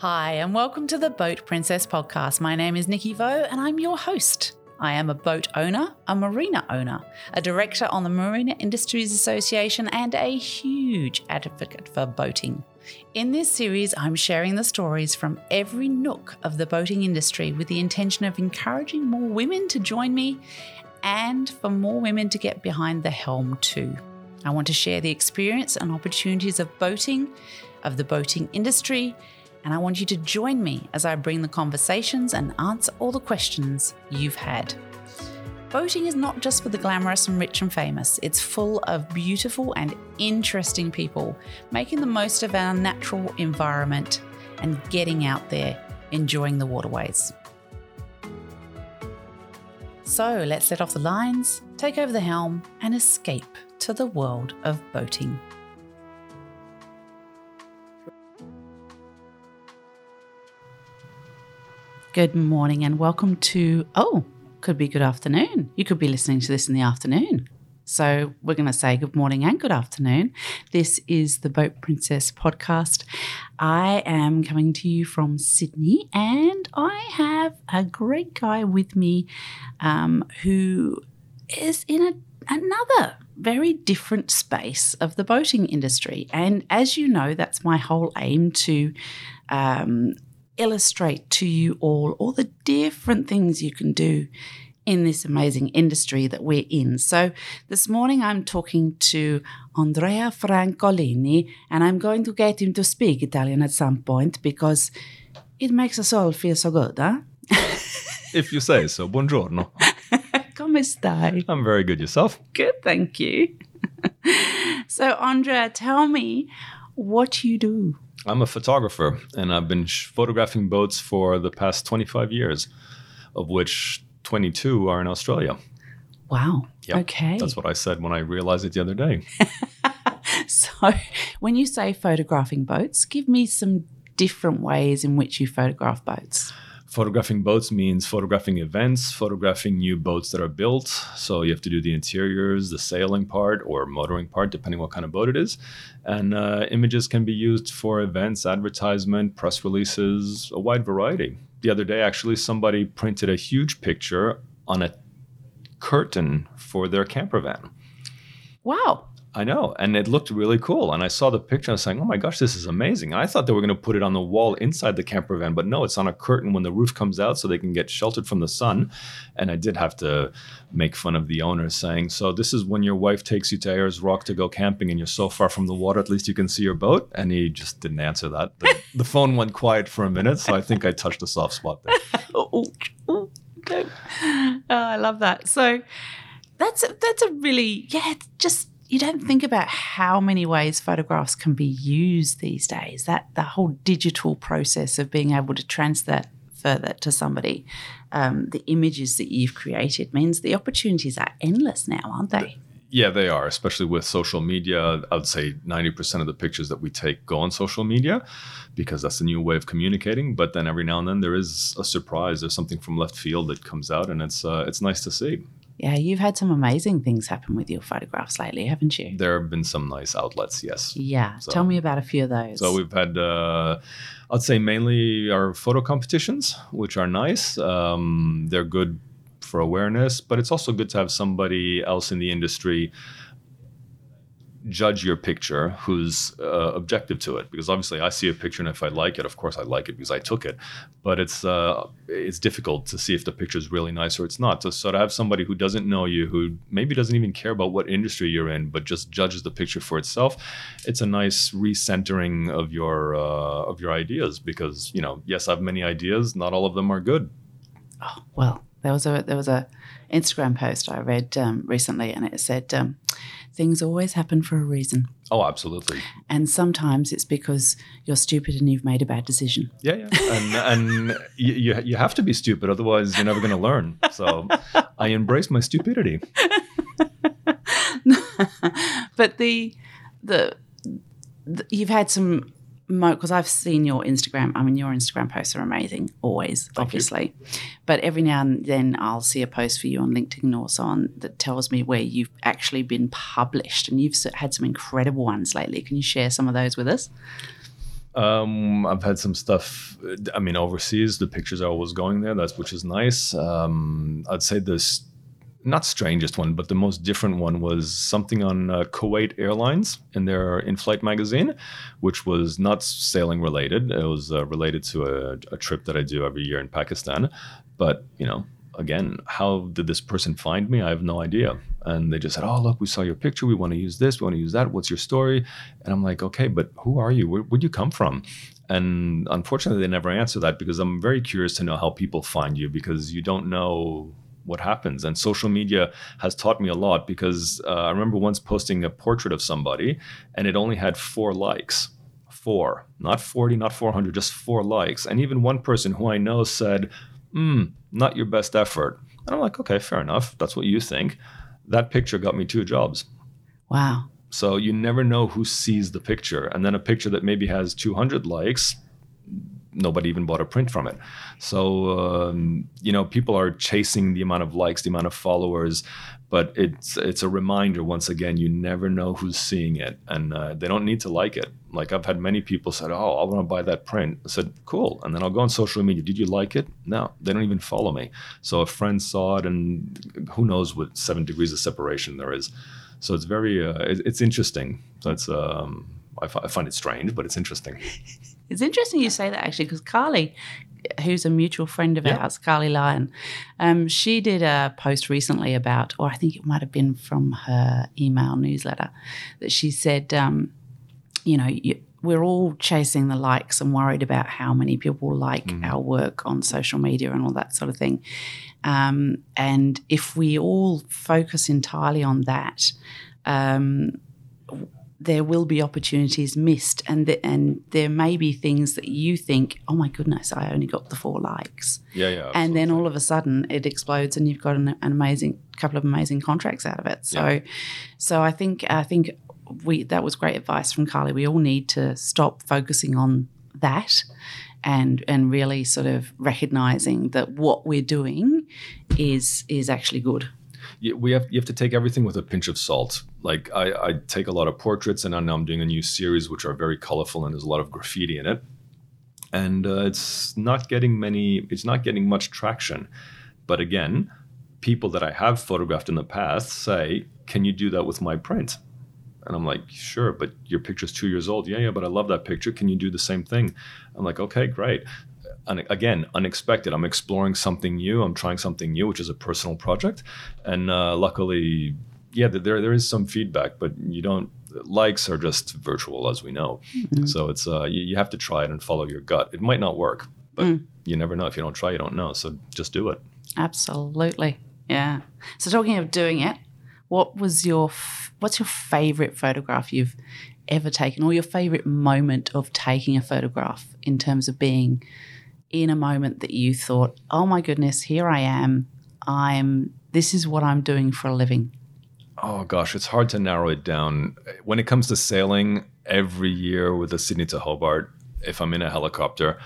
Hi, and welcome to the Boat Princess podcast. My name is Nikki Vo, and I'm your host. I am a boat owner, a marina owner, a director on the Marina Industries Association, and a huge advocate for boating. In this series, I'm sharing the stories from every nook of the boating industry with the intention of encouraging more women to join me and for more women to get behind the helm too. I want to share the experience and opportunities of boating, of the boating industry, and I want you to join me as I bring the conversations and answer all the questions you've had. Boating is not just for the glamorous and rich and famous, it's full of beautiful and interesting people making the most of our natural environment and getting out there enjoying the waterways. So let's set off the lines, take over the helm, and escape to the world of boating. Good morning and welcome to, oh, could be good afternoon. You could be listening to this in the afternoon. So we're going to say good morning and good afternoon. This is the Boat Princess podcast. I am coming to you from Sydney and I have a great guy with me um, who is in a, another very different space of the boating industry. And as you know, that's my whole aim to um, illustrate to you all all the different things you can do in this amazing industry that we're in. So, this morning I'm talking to Andrea Francolini, and I'm going to get him to speak Italian at some point because it makes us all feel so good, huh? if you say so. Buongiorno. Come stai? I'm very good. Yourself? Good, thank you. so, Andrea, tell me what you do. I'm a photographer, and I've been sh- photographing boats for the past 25 years, of which 22 are in Australia. Wow. Yep. Okay. That's what I said when I realized it the other day. so, when you say photographing boats, give me some different ways in which you photograph boats. Photographing boats means photographing events, photographing new boats that are built. So you have to do the interiors, the sailing part, or motoring part, depending what kind of boat it is. And uh, images can be used for events, advertisement, press releases, a wide variety. The other day, actually, somebody printed a huge picture on a curtain for their camper van. Wow. I know. And it looked really cool. And I saw the picture and I was saying, oh my gosh, this is amazing. I thought they were going to put it on the wall inside the camper van, but no, it's on a curtain when the roof comes out so they can get sheltered from the sun. And I did have to make fun of the owner saying, so this is when your wife takes you to Ayers Rock to go camping and you're so far from the water, at least you can see your boat. And he just didn't answer that. The, the phone went quiet for a minute. So I think I touched a soft spot there. oh, I love that. So that's that's a really, yeah, just you don't think about how many ways photographs can be used these days. That the whole digital process of being able to transfer further to somebody, um, the images that you've created means the opportunities are endless now, aren't they? Yeah, they are, especially with social media. I would say 90% of the pictures that we take go on social media because that's the new way of communicating. But then every now and then there is a surprise. There's something from left field that comes out, and it's uh, it's nice to see. Yeah, you've had some amazing things happen with your photographs lately, haven't you? There have been some nice outlets, yes. Yeah. So, Tell me about a few of those. So we've had, uh, I'd say, mainly our photo competitions, which are nice. Um, they're good for awareness, but it's also good to have somebody else in the industry judge your picture who's uh, objective to it. Because obviously I see a picture and if I like it of course I like it because I took it. But it's uh, it's difficult to see if the picture is really nice or it's not. So, so to have somebody who doesn't know you who maybe doesn't even care about what industry you're in but just judges the picture for itself it's a nice recentering of your uh, of your ideas. Because you know yes I have many ideas. Not all of them are good. Oh well there was a there was a Instagram post I read um, recently and it said um, things always happen for a reason. Oh, absolutely. And sometimes it's because you're stupid and you've made a bad decision. Yeah, yeah. And, and you, you have to be stupid, otherwise, you're never going to learn. So I embrace my stupidity. but the, the, the, you've had some because I've seen your Instagram. I mean, your Instagram posts are amazing, always, Thank obviously. You. But every now and then I'll see a post for you on LinkedIn or so on that tells me where you've actually been published, and you've had some incredible ones lately. Can you share some of those with us? Um, I've had some stuff. I mean, overseas, the pictures are always going there. That's which is nice. Um, I'd say this not strangest one, but the most different one was something on uh, Kuwait Airlines in their in-flight magazine, which was not sailing related. It was uh, related to a, a, trip that I do every year in Pakistan. But you know, again, how did this person find me? I have no idea. And they just said, "Oh, look, we saw your picture. We want to use this. We want to use that. What's your story?" And I'm like, "Okay, but who are you? Where, where'd you come from?" And unfortunately, they never answer that because I'm very curious to know how people find you because you don't know what happens. And social media has taught me a lot because uh, I remember once posting a portrait of somebody and it only had four likes. Four, not 40, not 400, just four likes. And even one person who I know said, hmm, not your best effort. And I'm like, okay, fair enough. That's what you think. That picture got me two jobs. Wow. So you never know who sees the picture. And then a picture that maybe has 200 likes nobody even bought a print from it. So um, you know, people are chasing the amount of likes, the amount of followers, but it's it's a reminder once again. You never know who's seeing it, and uh, they don't need to like it. Like I've had many people said, "Oh, I want to buy that print." I said, "Cool," and then I'll go on social media. Did you like it? No, they don't even follow me. So a friend saw it, and who knows what seven degrees of separation there is. So it's very uh, it, it's interesting. So it's um, I, f- I find it strange, but it's interesting. It's interesting you say that actually, because Carly, who's a mutual friend of yeah. ours, Carly Lyon, um, she did a post recently about, or I think it might have been from her email newsletter, that she said, um, you know, you, we're all chasing the likes and worried about how many people like mm. our work on social media and all that sort of thing. Um, and if we all focus entirely on that, um, there will be opportunities missed, and the, and there may be things that you think, oh my goodness, I only got the four likes. Yeah, yeah. Absolutely. And then all of a sudden it explodes, and you've got an, an amazing couple of amazing contracts out of it. So, yeah. so I think I think we that was great advice from Carly. We all need to stop focusing on that and and really sort of recognizing that what we're doing is is actually good we have you have to take everything with a pinch of salt. Like I, I take a lot of portraits, and now I'm doing a new series which are very colorful and there's a lot of graffiti in it, and uh, it's not getting many. It's not getting much traction. But again, people that I have photographed in the past say, "Can you do that with my print?" And I'm like, sure, but your picture's two years old. Yeah, yeah, but I love that picture. Can you do the same thing? I'm like, okay, great un- again unexpected. I'm exploring something new. I'm trying something new, which is a personal project, and uh, luckily, yeah, there there is some feedback, but you don't likes are just virtual as we know. Mm-hmm. So it's uh, you, you, have to try it and follow your gut. It might not work, but mm. you never know. If you don't try, you don't know. So just do it. Absolutely, yeah. So talking of doing it, what was your f- what's your favorite photograph you've ever taken, or your favorite moment of taking a photograph in terms of being in a moment that you thought, oh my goodness, here I am. I'm, this is what I'm doing for a living? Oh gosh, it's hard to narrow it down. When it comes to sailing, every year with the Sydney to Hobart, if I'm in a helicopter,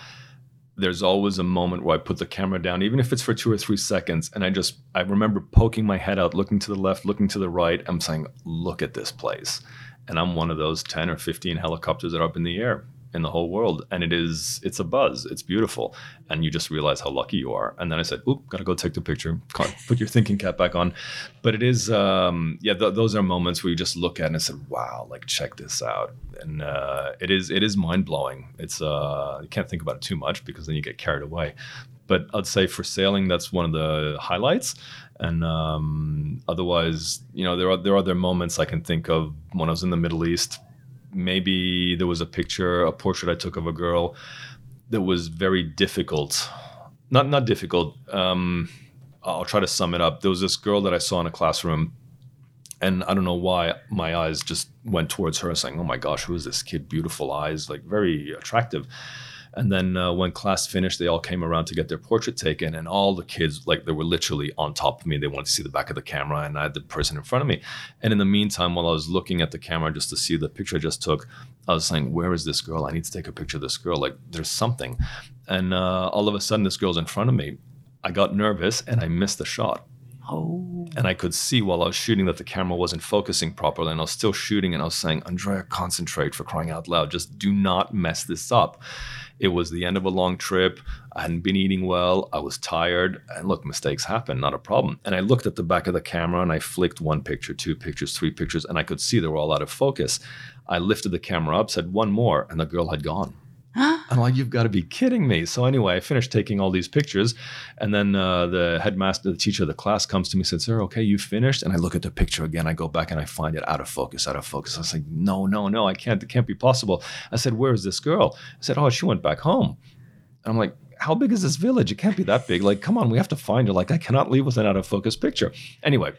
there's always a moment where I put the camera down, even if it's for two or three seconds, and I just I remember poking my head out, looking to the left, looking to the right. I'm saying, "Look at this place," and I'm one of those ten or fifteen helicopters that are up in the air in the whole world and it is it's a buzz. It's beautiful. And you just realize how lucky you are. And then i said oop gotta go take the picture. Put your thinking cap back on. But it is um, yeah th- those are moments where you just look at it and said wow like check this out. And uh, it is it is mind-blowing. It's uh, you can't think about it too much because then you get carried away. But i'd say for sailing that's one of the highlights. And um, otherwise you know there are there are other moments i can think of. When i was in the middle east maybe there was a picture, a portrait I took of a girl that was very difficult. Not not difficult. Um, I'll try to sum it up. There was this girl that I saw in a classroom, and I don't know why my eyes just went towards her, saying, "Oh my gosh, who is this kid? Beautiful eyes, like very attractive." And then uh, when class finished, they all came around to get their portrait taken, and all the kids, like they were literally on top of me. They wanted to see the back of the camera, and I had the person in front of me. And in the meantime, while I was looking at the camera just to see the picture I just took, I was saying, "Where is this girl? I need to take a picture of this girl. Like there's something." And uh, all of a sudden, this girl's in front of me. I got nervous and I missed the shot. Oh. And I could see while I was shooting that the camera wasn't focusing properly. And I was still shooting and I was saying, Andrea, concentrate for crying out loud. Just do not mess this up. It was the end of a long trip. I hadn't been eating well. I was tired. And look, mistakes happen, not a problem. And I looked at the back of the camera and I flicked one picture, two pictures, three pictures, and I could see they were all out of focus. I lifted the camera up, said one more, and the girl had gone. I'm like, you've got to be kidding me. So anyway, I finished taking all these pictures, and then uh, the headmaster, the teacher of the class, comes to me and said, "Sir, okay, you finished?" And I look at the picture again. I go back and I find it out of focus, out of focus. I was like, "No, no, no, I can't. It can't be possible." I said, "Where is this girl?" I said, "Oh, she went back home." And I'm like, "How big is this village? It can't be that big. Like, come on, we have to find her. Like, I cannot leave with an out of focus picture." Anyway,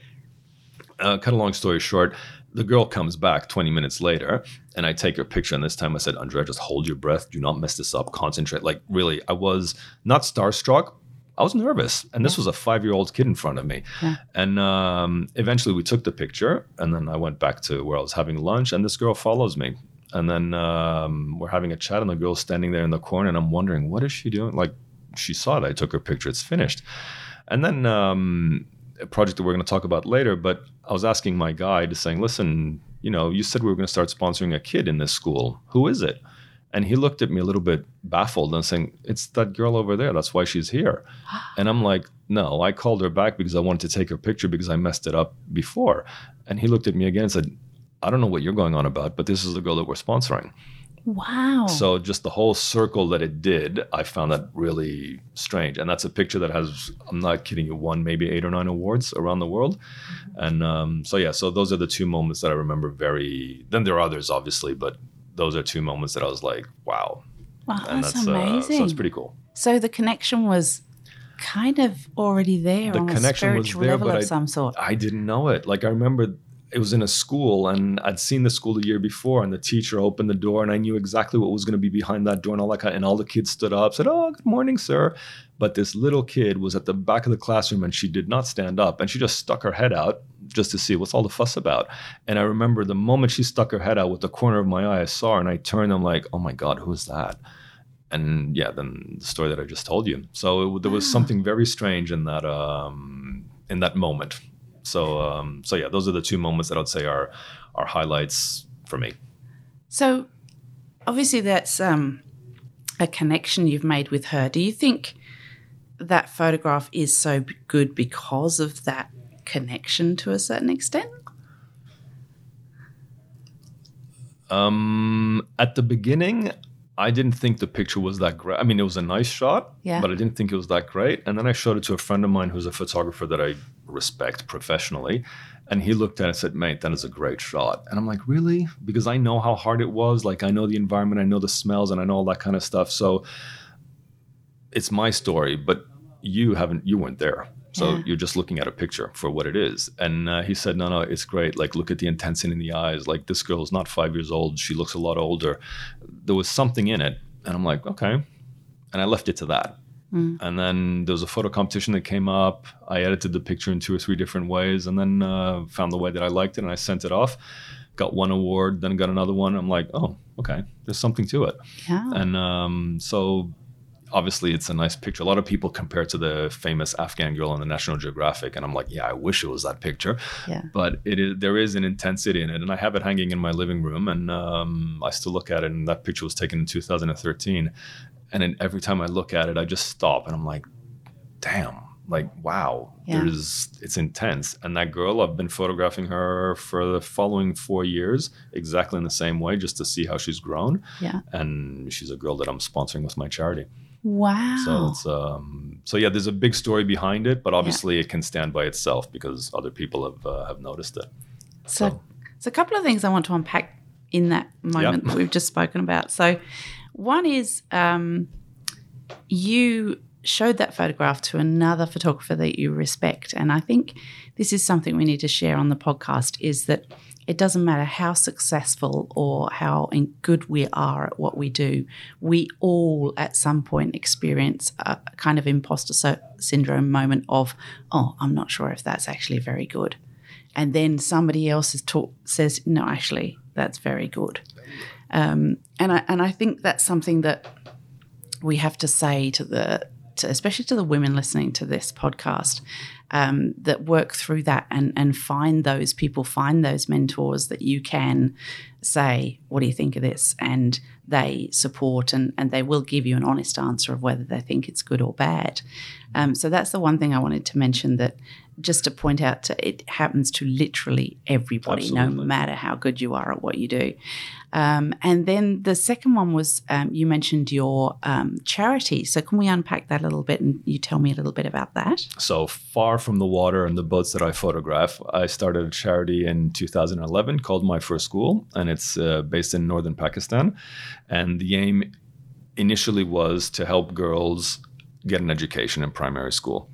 uh, cut a long story short, the girl comes back 20 minutes later and I take her picture. And this time I said, Andrea, just hold your breath. Do not mess this up. Concentrate. Like, really, I was not starstruck. I was nervous. And this was a five year old kid in front of me. Yeah. And um, eventually we took the picture. And then I went back to where I was having lunch. And this girl follows me. And then um, we're having a chat. And the girl's standing there in the corner. And I'm wondering, what is she doing? Like, she saw it. I took her picture. It's finished. And then um, a project that we're going to talk about later, but I was asking my guide, saying, listen, you know, you said we were going to start sponsoring a kid in this school. Who is it? And he looked at me a little bit baffled and saying, It's that girl over there. That's why she's here. And I'm like, No, I called her back because I wanted to take her picture because I messed it up before. And he looked at me again and said, I don't know what you're going on about, but this is the girl that we're sponsoring. Wow. So just the whole circle that it did, I found that really strange. And that's a picture that has, I'm not kidding you, won maybe eight or nine awards around the world. And um, so yeah, so those are the two moments that I remember very. Then there are others, obviously, but those are two moments that I was like, wow. wow, And that's, that's amazing. Uh, so it's pretty cool. So the connection was kind of already there The on a connection was spiritual there, level but of I- some sort. I didn't know it. Like I remember it was in a school and I'd seen the school the year before and the teacher opened the door and I knew exactly what was going to be behind that door and all that kind and all the kids stood up, said, Oh, good morning, sir. But this little kid was at the back of the classroom and she did not stand up and she just stuck her head out just to see what's all the fuss about. And I remember the moment she stuck her head out with the corner of my eye, I saw her and I turned, I'm like, oh my God, who's that? And yeah, then the story that I just told you. So it, there was Wow. something very strange in that um, in that moment. So um, so yeah, those are the two moments that I'd say are are highlights for me. So obviously that's um, a connection you've made with her. Do you think that photograph is so good because of that connection to a certain extent? Um, at the beginning, I didn't think the picture was that great. I mean, it was a nice shot, Yeah. but I didn't think it was that great. And then I showed it to a friend of mine who's a photographer that I respect professionally. And he looked at it and said, Mate, that is a great shot. And I'm like, Really? Because I know how hard it was. Like, I know the environment, I know the smells, and I know all that kind of stuff. So it's my story, but you haven't, you weren't there. So Yeah. you're just looking at a picture for what it is. And uh, he said, no, no, it's great. Like, look at the intensity in the eyes. Like, this girl is not five years old. She looks a lot older. There was something in it. And I'm like, okay. And I left it to that. Mm. And then there was a photo competition that came up. I edited the picture in two or three different ways and then uh, found the way that I liked it and I sent it off. Got one award, then got another one. I'm like, oh, okay, there's something to it. Yeah. And um, so obviously it's a nice picture. A lot of people compare it to the famous Afghan girl on the National Geographic, and I'm like, yeah, I wish it was that picture. Yeah. But it is there is an intensity in it, and I have it hanging in my living room, and um, I still look at it. And that picture was taken in 2013, and then every time I look at it, I just stop, and I'm like, damn. Like wow, Yeah. there's it's intense, and that girl I've been photographing her for the following four years, exactly in the same way, just to see how she's grown Yeah. and she's a girl that I'm sponsoring with my charity. Wow. So it's um so yeah, there's a big story behind it, but obviously it can stand by itself because other people have uh, have noticed it. So, So- so a couple of things I want to unpack in that moment that we've just spoken about. So, one is um, you showed that photograph to another photographer that you respect, and I think this is something we need to share on the podcast. Is that it doesn't matter how successful or how good we are at what we do, we all at some point experience a kind of imposter so- syndrome moment of, oh, I'm not sure if that's actually very good and then somebody else is talk, says, "No, actually, that's very good." Um, and I and I think that's something that we have to say to the, to, especially to the women listening to this podcast. um, that work through that and and find those people, find those mentors that you can say, "What do you think of this?" and they support and and they will give you an honest answer of whether they think it's good or bad. Um, so that's the one thing I wanted to mention that just to point out to, it happens to literally everybody, Absolutely. no matter how good you are at what you do. Um, and then the second one was um, you mentioned your um, charity. So can we unpack that a little bit and you tell me a little bit about that? So far from the water and the boats that I photograph, I started a charity in 2011 called My First School, and it's uh, based in northern Pakistan. And the aim initially was to help girls get an education in primary school.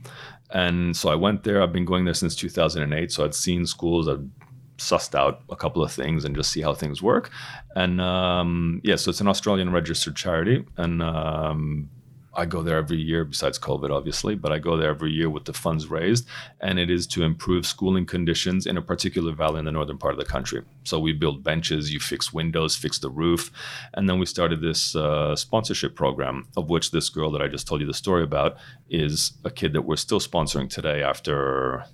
And so I went there. I've been going there since 2008. So I'd seen schools. I'd sussed out a couple of things and just see how things work. And um, yeah, so it's an Australian registered charity. And um, I go there every year, besides COVID, obviously, but I go there every year with the funds raised, and it is to improve schooling conditions in a particular valley in the northern part of the country. So we build benches, you fix windows, fix the roof, and then we started this uh, sponsorship program, of which this girl that I just told you the story about is a kid that we're still sponsoring today after.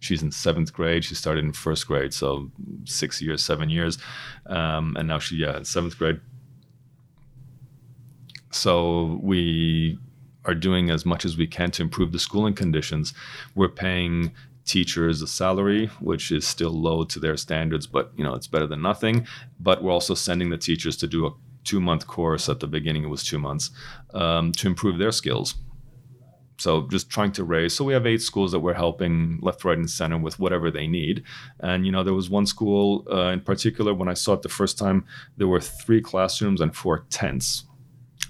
She's in seventh grade. She started in first grade, so six years, seven years, um, and now she yeah in seventh grade so we are doing as much as we can to improve the schooling conditions. We're paying teachers a salary, which is still low to their standards, but you know it's better than nothing. But we're also sending the teachers to do a two-month course. At the beginning, it was two months um, to improve their skills. So just trying to raise. So we have eight schools that we're helping left, right, and center with whatever they need. And you know, there was one school uh, in particular when I saw it the first time. There were three classrooms and four tents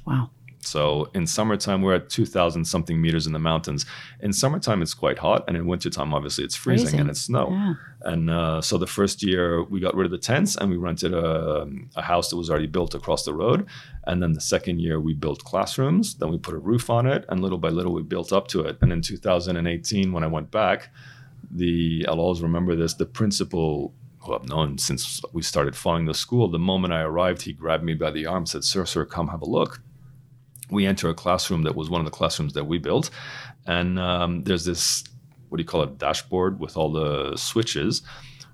Wow. so in summertime, we're at 2,000 something meters in the mountains. In summertime, it's quite hot. And in wintertime, obviously, it's freezing, Freezing. and it's snow. Yeah. And uh, so the first year, we got rid of the tents and we rented a, a house that was already built across the road. And then the second year, we built classrooms. Then we put a roof on it. And little by little, we built up to it. And in 2018, when I went back, the I'll always remember this. The principal, who I've known since we started following the school, the moment I arrived, he grabbed me by the arm, said, "Sir, sir, come have a look." We enter a classroom that was one of the classrooms that we built, and um, there's this what do you call it dashboard with all the switches,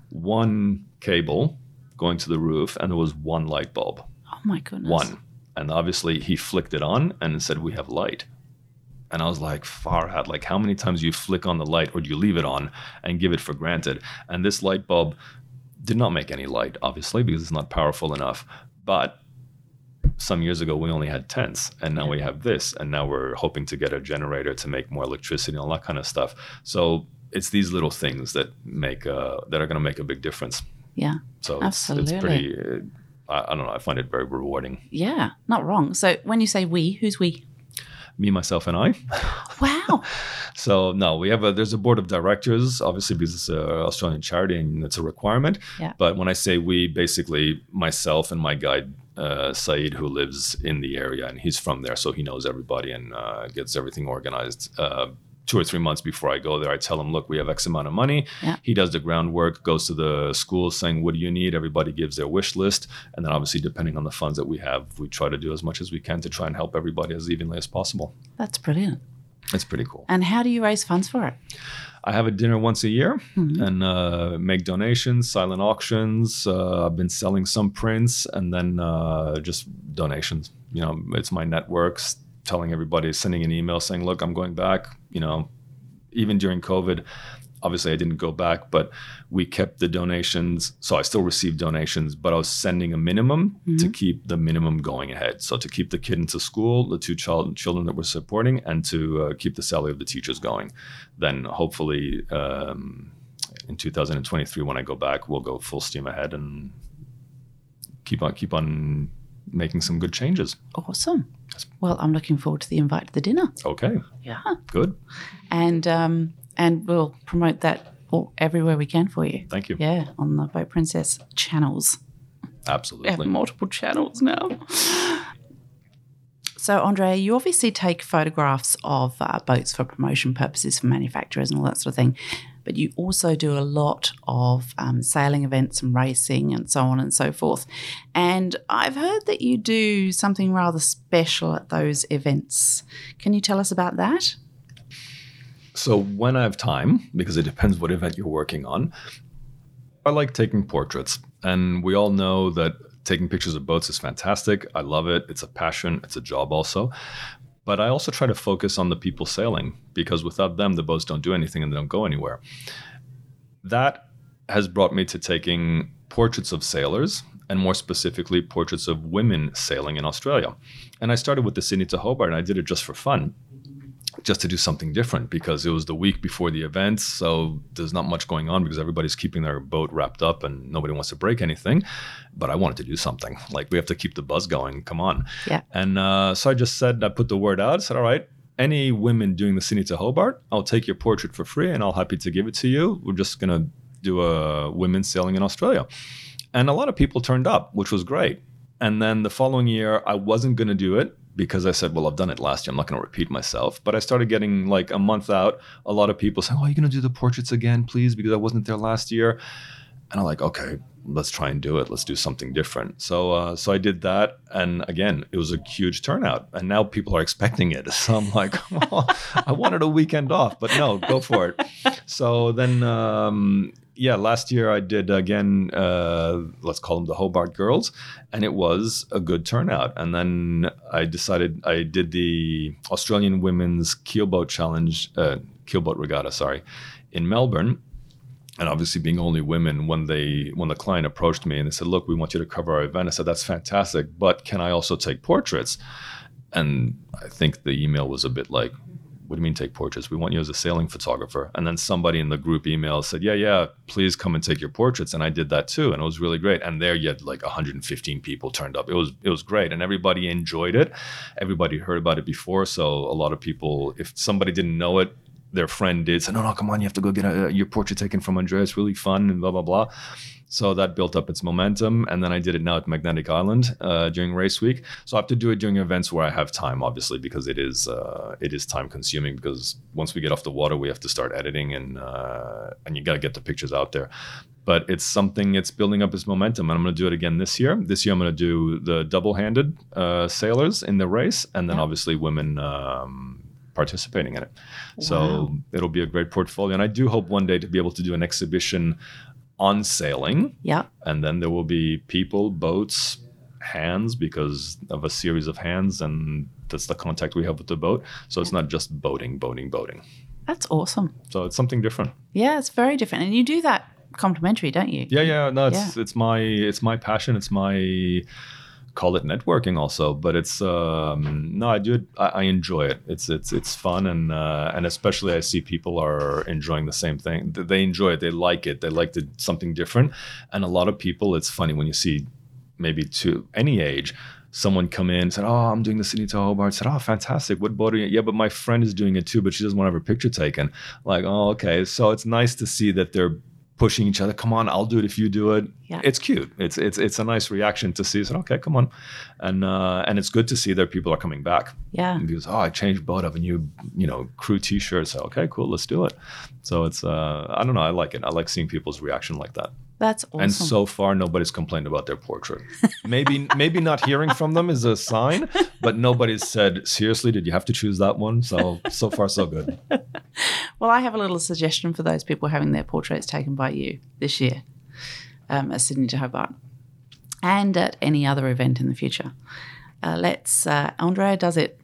one cable going to the roof, and there was one light bulb, Oh my goodness. one, and obviously he flicked it on and said, "We have light." And I was like, far out. Like, how many times do you flick on the light or do you leave it on and give it for granted? And this light bulb did not make any light, obviously, because it's not powerful enough. But some years ago, we only had tents, and now we have this. And now we're hoping to get a generator to make more electricity and all that kind of stuff. So it's these little things that make uh, that are going to make a big difference. Yeah. So it's, it's Absolutely. pretty. Uh, I, I don't know. I find it very rewarding. Yeah. Not wrong. So when you say we, who's we? Me, myself, and I. Wow. So no, we have a there's a board of directors, obviously because it's an Australian charity and it's a requirement. Yeah. But when I say we, basically myself and my guide uh, Saeed, who lives in the area and he's from there, so he knows everybody and uh, gets everything organized. Uh, two or three months before I go there, I tell him, look, we have X amount of money. Yeah. He does the groundwork, goes to the schools saying, what do you need? Everybody gives their wish list. And then obviously, depending on the funds that we have, we try to do as much as we can to try and help everybody as evenly as possible. That's brilliant. That's pretty cool. And how do you raise funds for it? I have a dinner once a year Mhm. and uh, make donations, silent auctions. Uh, I've been selling some prints and then uh, just donations. You know, it's my networks telling everybody, sending an email saying, look, I'm going back. You know, even during COVID, obviously I didn't go back, but we kept the donations. So I still received donations, but I was sending a minimum to keep the minimum going ahead. So to keep the kid into school, the two child, children that we're supporting, and to uh, keep the salary of the teachers going. Then hopefully um, in 2023, when I go back, we'll go full steam ahead and keep on keep on making some good changes. Awesome. Well, I'm looking forward to the invite to the dinner. Okay, Yeah. good. And um, and we'll promote that all, everywhere we can for you. Thank you. Yeah, on the Boat Princess channels. Absolutely. We have multiple channels now. So, Andre, you obviously take photographs of uh, boats for promotion purposes for manufacturers and all that sort of thing, but you also do a lot of um, sailing events and racing and so on and so forth. And I've heard that you do something rather special at those events. Can you tell us about that? So when I have time, because it depends what event you're working on, I like taking portraits. And we all know that taking pictures of boats is fantastic. I love it. It's a passion, it's a job also. But I also try to focus on the people sailing because without them, the boats don't do anything and they don't go anywhere. That has brought me to taking portraits of sailors and more specifically, portraits of women sailing in Australia. And I started with the Sydney to Hobart and I did it just for fun just to do something different because it was the week before the event. So there's not much going on because everybody's keeping their boat wrapped up and nobody wants to break anything. But I wanted to do something. Like we have to keep the buzz going. Come on. Yeah. And uh, so I just said, I put the word out, said, all right, any women doing the Sydney to Hobart, I'll take your portrait for free and I'll happy to give it to you. We're just going to do a women sailing in Australia. And a lot of people turned up, which was great. And then the following year, I wasn't going to do it because I said, well, I've done it last year. I'm not going to repeat myself. But I started getting like a month out, a lot of people saying, oh, are you going to do the portraits again, please? Because I wasn't there last year. And I'm like, okay, let's try and do it. Let's do something different. So, uh, so I did that, and again, it was a huge turnout. And now people are expecting it. So I'm like, oh, I wanted a weekend off, but no, go for it. So then um, yeah, last year I did again. Uh, let's call them the Hobart Girls, and it was a good turnout. And then I decided I did the Australian Women's Keelboat Challenge, uh, Keelboat Regatta, sorry, in Melbourne. And obviously, being only women, when they when the client approached me and they said, "Look, we want you to cover our event," I said, "That's fantastic, but can I also take portraits?" And I think the email was a bit like, what do you mean take portraits? We want you as a sailing photographer. And then somebody in the group email said, yeah, yeah, please come and take your portraits. And I did that too. And it was really great. And there you had like 115 people turned up. It was, it was great. And everybody enjoyed it. Everybody heard about it before. So a lot of people, if somebody didn't know it, their friend did say, no, no, come on, you have to go get a, your portrait taken from Andrea. It's really fun and blah, blah, blah. So that built up its momentum. And then I did it now at Magnetic Island uh, during race week. So I have to do it during events where I have time, obviously, because it is uh, it is time consuming. Because once we get off the water, we have to start editing and uh, and you got to get the pictures out there. But it's something it's building up its momentum, and I'm going to do it again this year. This year I'm going to do the double-handed uh, sailors in the race, and then yeah. obviously women. Um, participating in it. Wow. So it'll be a great portfolio. And I do hope one day to be able to do an exhibition on sailing. Yeah. And then there will be people, boats, hands because of a series of hands and that's the contact we have with the boat. So it's not just boating, boating, boating. That's awesome. So it's something different. Yeah, it's very different. And you do that complimentary, don't you? Yeah, yeah. No, it's yeah. it's my it's my passion. It's my call it networking also but it's um, no i do it I, I, enjoy it it's it's it's fun and uh, and especially i see people are enjoying the same thing they enjoy it they like it they like the, something different and a lot of people it's funny when you see maybe to any age someone come in and said, "Oh, I'm doing the Sydney to Hobart." Said, "Oh, fantastic! What boat are you?" Yeah, but my friend is doing it too, but she doesn't want to have her picture taken. Like, oh, okay. So it's nice to see that they're pushing each other. Come on, I'll do it if you do it. Yeah. It's cute. It's it's it's a nice reaction to see. So okay, come on, and uh, and it's good to see that people are coming back. Yeah. And because oh, I changed boat. I have a new you know crew T-shirt. So okay, cool, let's do it. So it's uh, I don't know. I like it. I like seeing people's reaction like that. That's awesome. And so far, nobody's complained about their portrait. Maybe maybe not hearing from them is a sign, but nobody's said seriously. Did you have to choose that one? So so far so good. well, I have a little suggestion for those people having their portraits taken by you this year um, at Sydney to Hobart and at any other event in the future. Uh, let's, uh, Andrea does it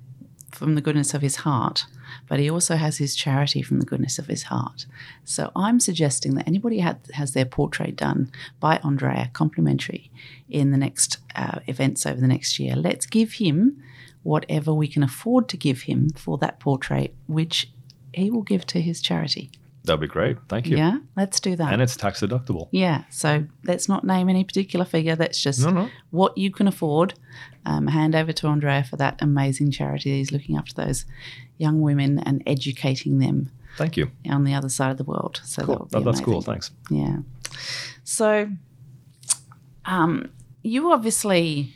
from the goodness of his heart, but he also has his charity from the goodness of his heart. So I'm suggesting that anybody had, has their portrait done by Andrea complimentary in the next uh, events over the next year, let's give him whatever we can afford to give him for that portrait, which he will give to his charity. That'd be great. Thank you. Yeah, let's do that. And it's tax deductible. Yeah. So let's not name any particular figure. That's just no, no. what you can afford. Um, hand over to Andrea for that amazing charity. He's looking after those young women and educating them. Thank you. On the other side of the world. So cool. that that's cool. Thanks. Yeah. So, um, you obviously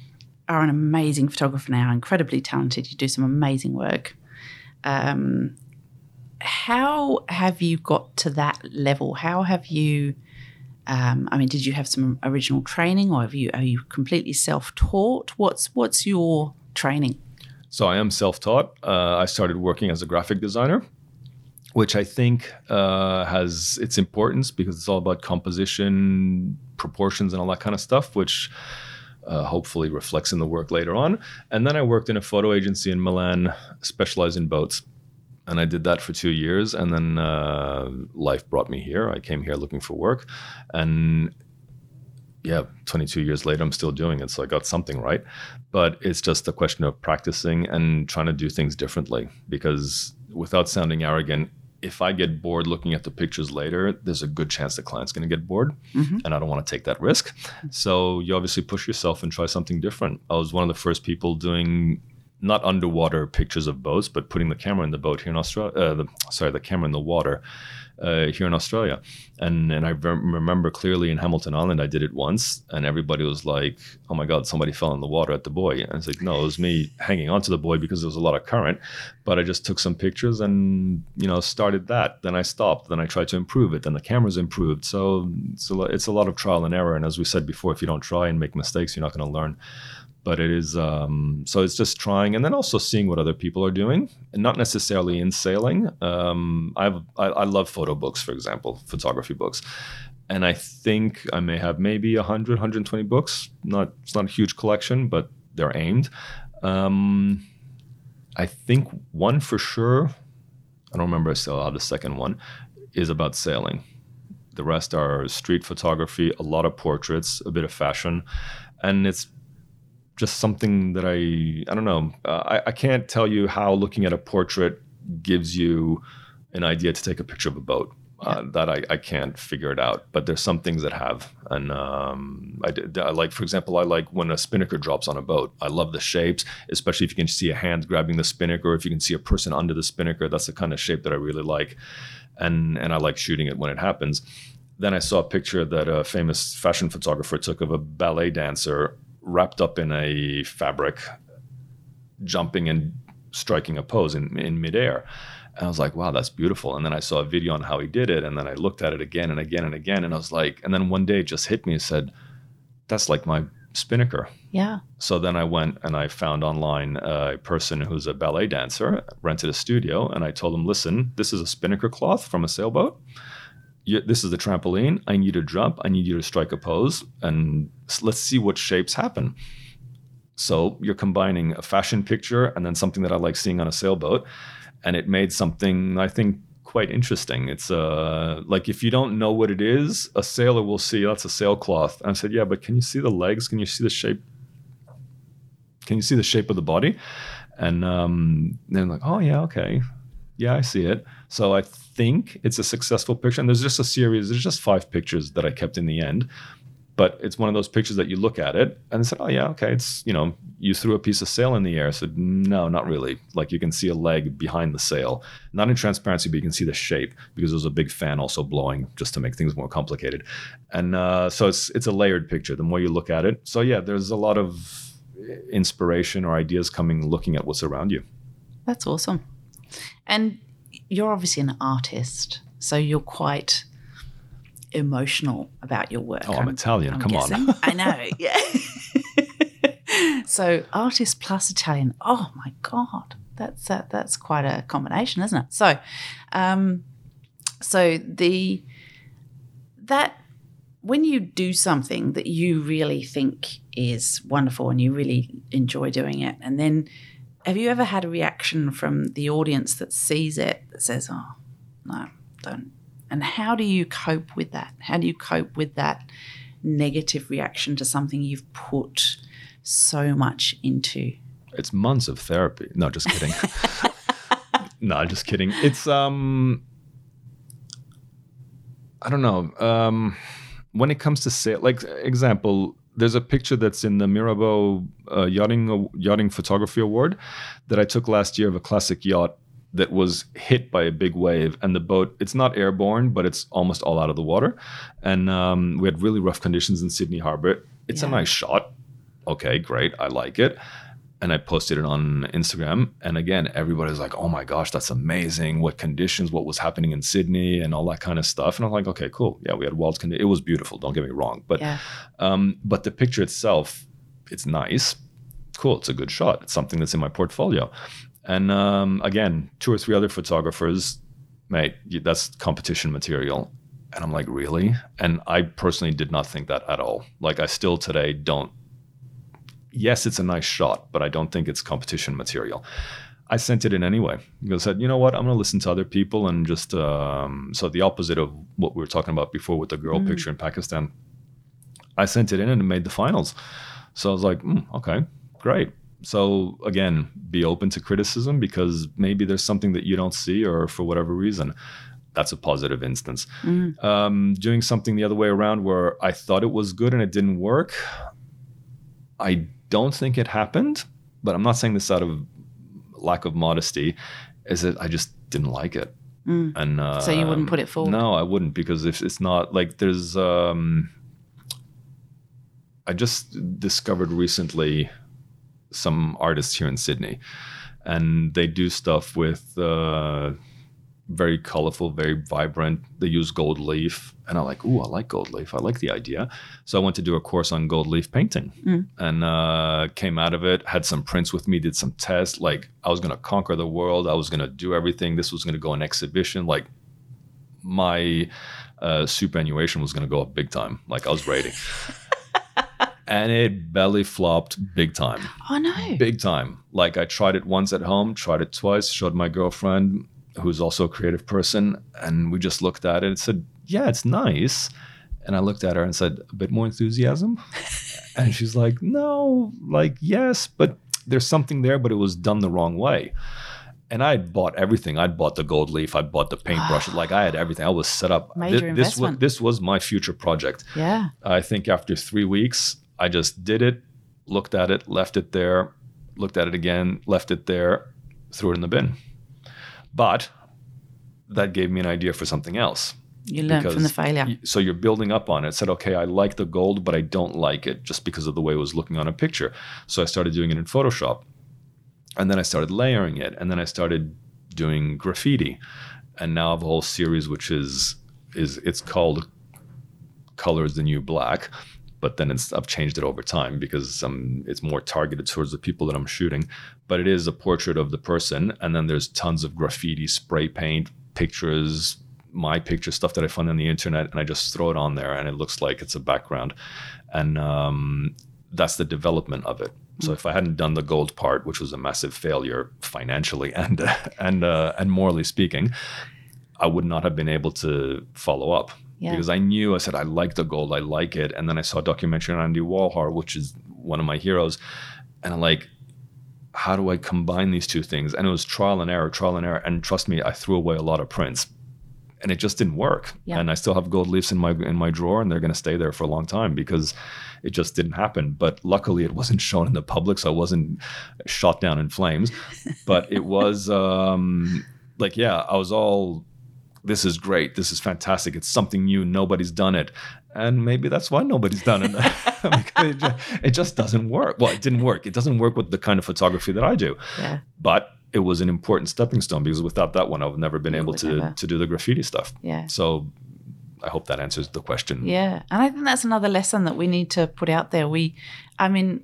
are an amazing photographer now, incredibly talented. You do some amazing work. Um, how have you got to that level? How have you? Um, I mean, did you have some original training, or have you are you completely self taught? What's what's your training? So I am self taught. Uh, I started working as a graphic designer which I think uh, has its importance because it's all about composition, proportions, and all that kind of stuff, which uh, hopefully reflects in the work later on. And then I worked in a photo agency in Milan, specialized in boats. And I did that for two years. And then uh, life brought me here. I came here looking for work. And yeah, 22 years later, I'm still doing it. So I got something right. But it's just a question of practicing and trying to do things differently because without sounding arrogant, if I get bored looking at the pictures later, there's a good chance the client's going to get bored, mm-hmm. and I don't want to take that risk. So you obviously push yourself and try something different. I was one of the first people doing not underwater pictures of boats, but putting the camera in the boat here in Australia. Uh, the, sorry, the camera in the water uh, here in Australia. And and I remember clearly in Hamilton Island, I did it once, and everybody was like, "Oh my God, somebody fell in the water at the buoy." And it's like, no, it was me hanging onto the buoy because there was a lot of current. But I just took some pictures and you know started that. Then I stopped. Then I tried to improve it. Then the cameras improved. So a, it's a lot of trial and error. And as we said before, if you don't try and make mistakes, you're not going to learn but it is um, so it's just trying and then also seeing what other people are doing and not necessarily in sailing. Um, I've, I, I love photo books for example photography books. And i think i may have maybe 100 120 books not it's not a huge collection but they're aimed. Um, i think one for sure i don't remember I still how the second one is about sailing. The rest are street photography a lot of portraits a bit of fashion and it's just something that I I don't know. Uh, I, I can't tell you how looking at a portrait gives you an idea to take a picture of a boat. Uh, that I, I can't figure it out, but there's some things that have, and um, I, I, like, for example, I like when a spinnaker drops on a boat. I love the shapes, especially if you can see a hand grabbing the spinnaker, or if you can see a person under the spinnaker. That's the kind of shape that I really like, and and I like shooting it when it happens. Then I saw a picture that a famous fashion photographer took of a ballet dancer wrapped up in a fabric, jumping and striking a pose in, in midair. And I was like, wow, that's beautiful. And then I saw a video on how he did it. And then I looked at it again and again and again. And I was like, and then one day it just hit me and said, that's like my spinnaker. Yeah. So then I went and I found online a person who's a ballet dancer, rented a studio, and I told him, listen, this is a spinnaker cloth from a sailboat this is the trampoline. I need you to jump. I need you to strike a pose, and let's see what shapes happen. So you're combining a fashion picture and then something that I like seeing on a sailboat, and it made something I think quite interesting. It's uh, like if you don't know what it is, a sailor will see that's a sailcloth. And I said, yeah, but can you see the legs? Can you see the shape? Can you see the shape of the body? And um, they're like, oh yeah, okay, yeah, I see it. So I think it's a successful picture. And there's just a series, there's just five pictures that I kept in the end. But it's one of those pictures that you look at it and said, oh, yeah, okay, it's, you know, you threw a piece of sail in the air. I said, no, not really. Like you can see a leg behind the sail, not in transparency, but you can see the shape because there's a big fan also blowing just to make things more complicated. And uh, so it's, it's a layered picture the more you look at it. So, yeah, there's a lot of inspiration or ideas coming looking at what's around you. That's awesome. And you're obviously an artist, so you're quite emotional about your work. Oh, I'm, I'm Italian. I'm Come guessing. on. I know. Yeah. so artist plus Italian. Oh my god, that's uh, that's quite a combination, isn't it? So, um, so the that when you do something that you really think is wonderful and you really enjoy doing it, and then have you ever had a reaction from the audience that sees it that says, "Oh, no, don't"? And how do you cope with that? How do you cope with that negative reaction to something you've put so much into? It's months of therapy. No, just kidding. no, just kidding. It's um I don't know. Um when it comes to say like example there's a picture that's in the Mirabaud uh, yachting uh, yachting photography award that I took last year of a classic yacht that was hit by a big wave and the boat it's not airborne but it's almost all out of the water. And um, we had really rough conditions in sydney harbor it's yeah. a nice shot. Okay great. I like it and I posted it on Instagram. And again, everybody's like, "Oh my gosh, that's amazing! What conditions? What was happening in Sydney, and all that kind of stuff." And I'm like, "Okay, cool. Yeah, we had wild conditions. It was beautiful. Don't get me wrong, but yeah. um, but the picture itself, it's nice, cool. It's a good shot. It's something that's in my portfolio." And um, again, two or three other photographers mate, that's competition material. And I'm like, really? And I personally did not think that at all. Like, I still today don't. Yes, it's a nice shot, but I don't think it's competition material. I sent it in anyway because I said, you know what, I'm going to listen to other people and just um, so the opposite of what we were talking about before with the girl Mm. picture in Pakistan. I sent it in and it made the finals. So I was like, mm, okay, great. So again, be open to criticism because maybe there's something that you don't see or for whatever reason. That's a positive instance. Mm. Um, doing something the other way around where I thought it was good and it didn't work. I don't think it happened, but I'm not saying this out of lack of modesty. Is that I just didn't like it, Mm. and uh, So you wouldn't put it forward? No, I wouldn't because if it's not like there's. Um, I just discovered recently some artists here in Sydney, and they do stuff with uh, very colorful, very vibrant. They use gold leaf, and I'm like, ooh, I like gold leaf. I like the idea. So I went to do a course on gold leaf painting, Mm. and uh, came out of it. Had some prints with me, did some tests. Like I was gonna conquer the world. I was gonna do everything. This was gonna go on exhibition. Like my uh, superannuation was gonna go up big time. Like I was ready. And it belly flopped big time Oh no. big time. Like I tried it once at home, tried it twice, showed my girlfriend, who's also a creative person, and we just looked at it and said, "Yeah, it's nice." And I looked at her and said, "A bit more enthusiasm." and she's like, "No, like yes, but there's something there, but it was done the wrong way." And I had bought everything. I'd bought the gold leaf. I'd bought the paintbrush. like I had everything. I was set up. Major Thi- this was investment. this was my future project. Yeah. I think after three weeks, I just did it, looked at it, left it there, looked at it again, left it there, threw it in the bin. But that gave me an idea for something else. You learned from the failure. So you're building up on it. Said, okay, I like the gold, but I don't like it just because of the way it was looking on a picture. So I started doing it in Photoshop. And then I started layering it. And then I started doing graffiti. And now I have a whole series which is is it's called Color is the New Black. But then it's I've changed it over time because um, it's more targeted towards the people that I'm shooting. But it is a portrait of the person, and then there's tons of graffiti, spray paint, pictures, my picture stuff that I find on the internet, and I just throw it on there, and it looks like it's a background, and um, that's the development of it. So if I hadn't done the gold part, which was a massive failure financially and and uh, and morally speaking, I would not have been able to follow up Yeah. because I knew I said I like the gold, I like it, and then I saw a documentary on Andy Warhol, which is one of my heroes, and I'm like, how do I combine these two things? And it was trial and error, trial and error, and trust me, I threw away a lot of prints, and it just didn't work. Yeah. And I still have gold leaves in my in my drawer, and they're going to stay there for a long time because it just didn't happen. But luckily, it wasn't shown in the public, so I wasn't shot down in flames. But it was um, like, yeah, I was all this is great. This is fantastic. It's something new. Nobody's done it. And maybe that's why nobody's done it. it, just, it just doesn't work. Well, it didn't work. It doesn't work with the kind of photography that I do. Yeah. But it was an important stepping stone because without that one, I would never been You able to, never. to do the graffiti stuff. Yeah. So I hope that answers the question. Yeah, and I think that's another lesson that we need to put out there. We, I mean,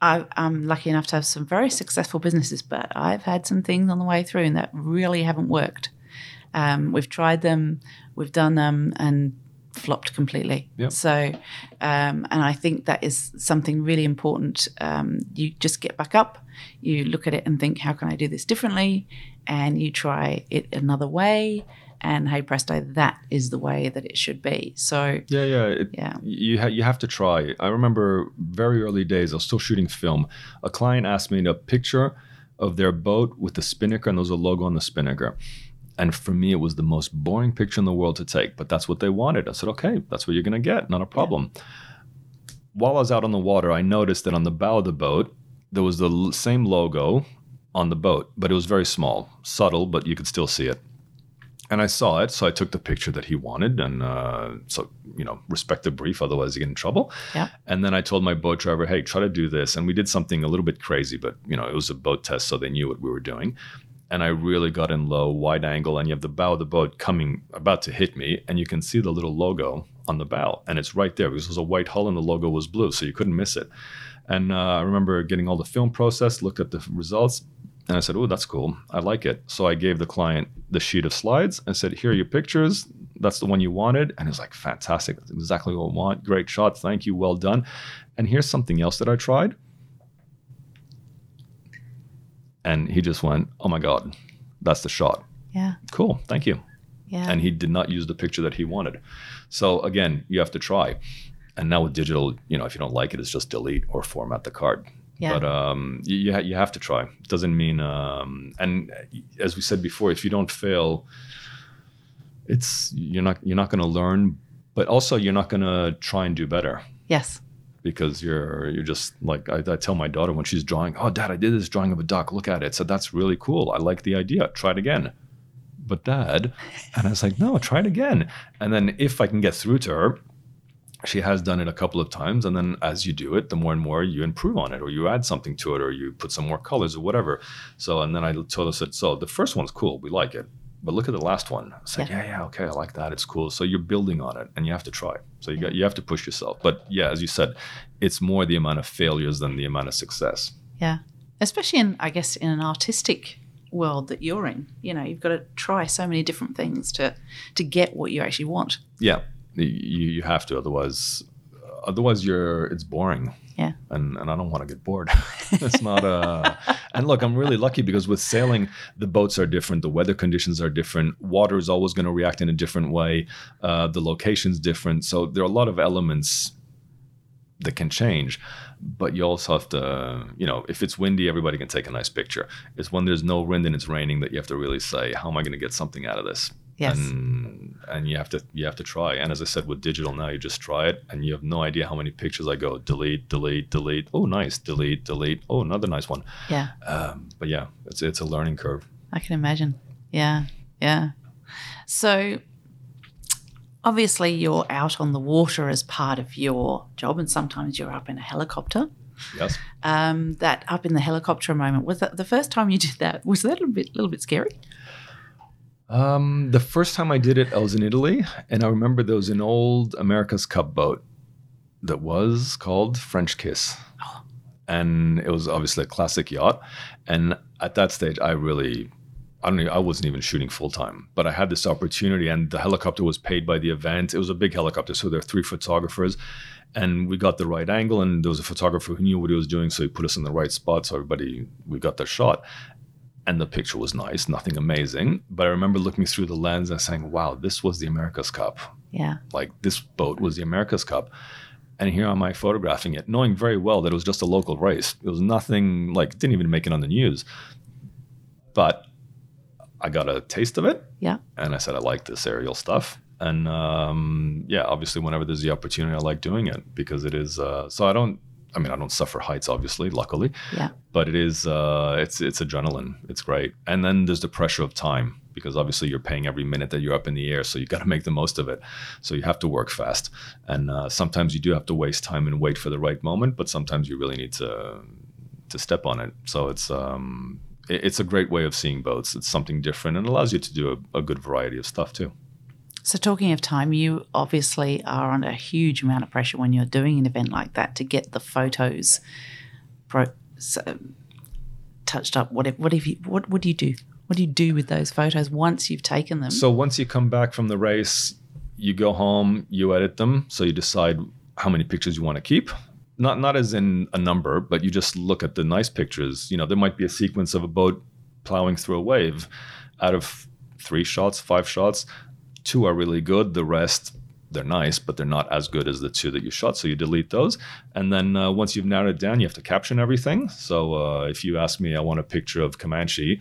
I, I'm lucky enough to have some very successful businesses, but I've had some things on the way through and that really haven't worked. Um, we've tried them, we've done them, and flopped completely. Yep. So, um, and I think that is something really important. Um, you just get back up, you look at it and think, how can I do this differently? And you try it another way. And hey presto, that is the way that it should be. So Yeah, yeah. It, Yeah. You, ha- you have to try. I remember very early days, I was still shooting film. A client asked me a picture of their boat with the spinnaker, and there was a logo on the spinnaker. And for me, it was the most boring picture in the world to take, but that's what they wanted. I said, okay, that's what you're going to get. Not a problem. While I was out on the water, I noticed that on the bow of the boat, there was the l- same logo on the boat, but it was very small, subtle, but you could still see it. And I saw it, so I took the picture that he wanted, and uh, so you know, respect the brief, otherwise you get in trouble. Yeah. And then I told my boat driver, "Hey, try to do this." And we did something a little bit crazy, but you know, it was a boat test, so they knew what we were doing. And I really got in low, wide angle, and you have the bow of the boat coming, about to hit me, and you can see the little logo on the bow, and it's right there because it was a white hull and the logo was blue, so you couldn't miss it. And uh, I remember getting all the film processed, looked at the results, And I said, Oh, that's cool. I like it. So I gave the client the sheet of slides and said, Here are your pictures. That's the one you wanted. And it was like, Fantastic. That's exactly what I want. Great shot. Thank you. Well done. And here's something else that I tried. And he just went, Oh my God, that's the shot. Yeah. Cool. Thank you. Yeah. And he did not use the picture that he wanted. So again, you have to try. And now with digital, you know, if you don't like it, it's just delete or format the card. Yeah. But um, you you, have to try. Doesn't mean um, and as we said before, if you don't fail, it's you're not you're not going to learn, but also you're not going to try and do better yes. Because you're you're just like I, I tell my daughter when she's drawing, oh dad, I did this drawing of a duck. Look at it. So that's really cool. I like the idea. Try it again. But dad, and I was like, no, try it again. And then if I can get through to her, she has done it a couple of times. And then as you do it, the more and more you improve on it, or you add something to it, or you put some more colors or whatever. So and then I told her, said, so the first one's cool, we like it. But look at the last one. I said, Yeah. yeah, yeah, okay, I like that. It's cool. So you're building on it, and you have to try. So you got you have to push yourself. But yeah, as you said, it's more the amount of failures than the amount of success. Yeah. Especially in, I guess, in an artistic world that you're in. You know, you've got to try so many different things to to get what you actually want. Yeah, you you have to. Otherwise, otherwise you're it's boring. Yeah. And and I don't want to get bored. it's not a. And look, I'm really lucky because with sailing, the boats are different, the weather conditions are different, water is always going to react in a different way, uh, the location's different. So there are a lot of elements that can change. But you also have to, you know, if it's windy, everybody can take a nice picture. It's when there's no wind and it's raining that you have to really say, how am I going to get something out of this? Yes. And and you have to you have to try. And as I said, with digital now, you just try it, and you have no idea how many pictures I go delete, delete, delete. Oh, nice, delete, delete. Oh, another nice one. Yeah. Um, but yeah, it's it's a learning curve. I can imagine. Yeah. Yeah. So obviously you're out on the water as part of your job and sometimes you're up in a helicopter. Yes. Um, that up in the helicopter moment was that the first time you did that was that a bit little bit scary? Um, the first time I did it, I was in Italy, and I remember there was an old America's Cup boat that was called French Kiss, and it was obviously a classic yacht. And at that stage, I really, I don't, even, I wasn't even shooting full time, but I had this opportunity, and the helicopter was paid by the event. It was a big helicopter, so there were three photographers, and we got the right angle, and there was a photographer who knew what he was doing, so he put us in the right spot, so everybody we got the shot and the picture was nice, nothing amazing. But I remember looking through the lens and saying, wow, this was the America's Cup. Yeah. Like this boat was the America's Cup. And here am I photographing it, knowing very well that it was just a local race. It was nothing like, didn't even make it on the news. But I got a taste of it. Yeah. And I said, I like this aerial stuff. And um, yeah, obviously, whenever there's the opportunity, I like doing it because it is. Uh, so I don't, I mean, I don't suffer heights, obviously, luckily Yeah. but it is uh, it's it's adrenaline. It's great, and then there's the pressure of time because obviously you're paying every minute that you're up in the air, so you got to make the most of it. So you have to work fast, and uh, sometimes you do have to waste time and wait for the right moment, but sometimes you really need to to step on it. So it's um, it- it's a great way of seeing boats. It's something different and allows you to do a, a good variety of stuff too. So talking of time, you obviously are under a huge amount of pressure when you're doing an event like that to get the photos pro, so, um, touched up. What if, what if you what do you do? What do you do with those photos once you've taken them? So once you come back from the race, you go home, you edit them, so you decide how many pictures you want to keep. Not not as in a number, but you just look at the nice pictures. You know, there might be a sequence of a boat plowing through a wave. Out of three shots, five shots, two are really good. The rest they're nice, but they're not as good as the two that you shot. So you delete those, and then uh, once you've narrowed it down, you have to caption everything. So uh, if you ask me, I want a picture of Comanche,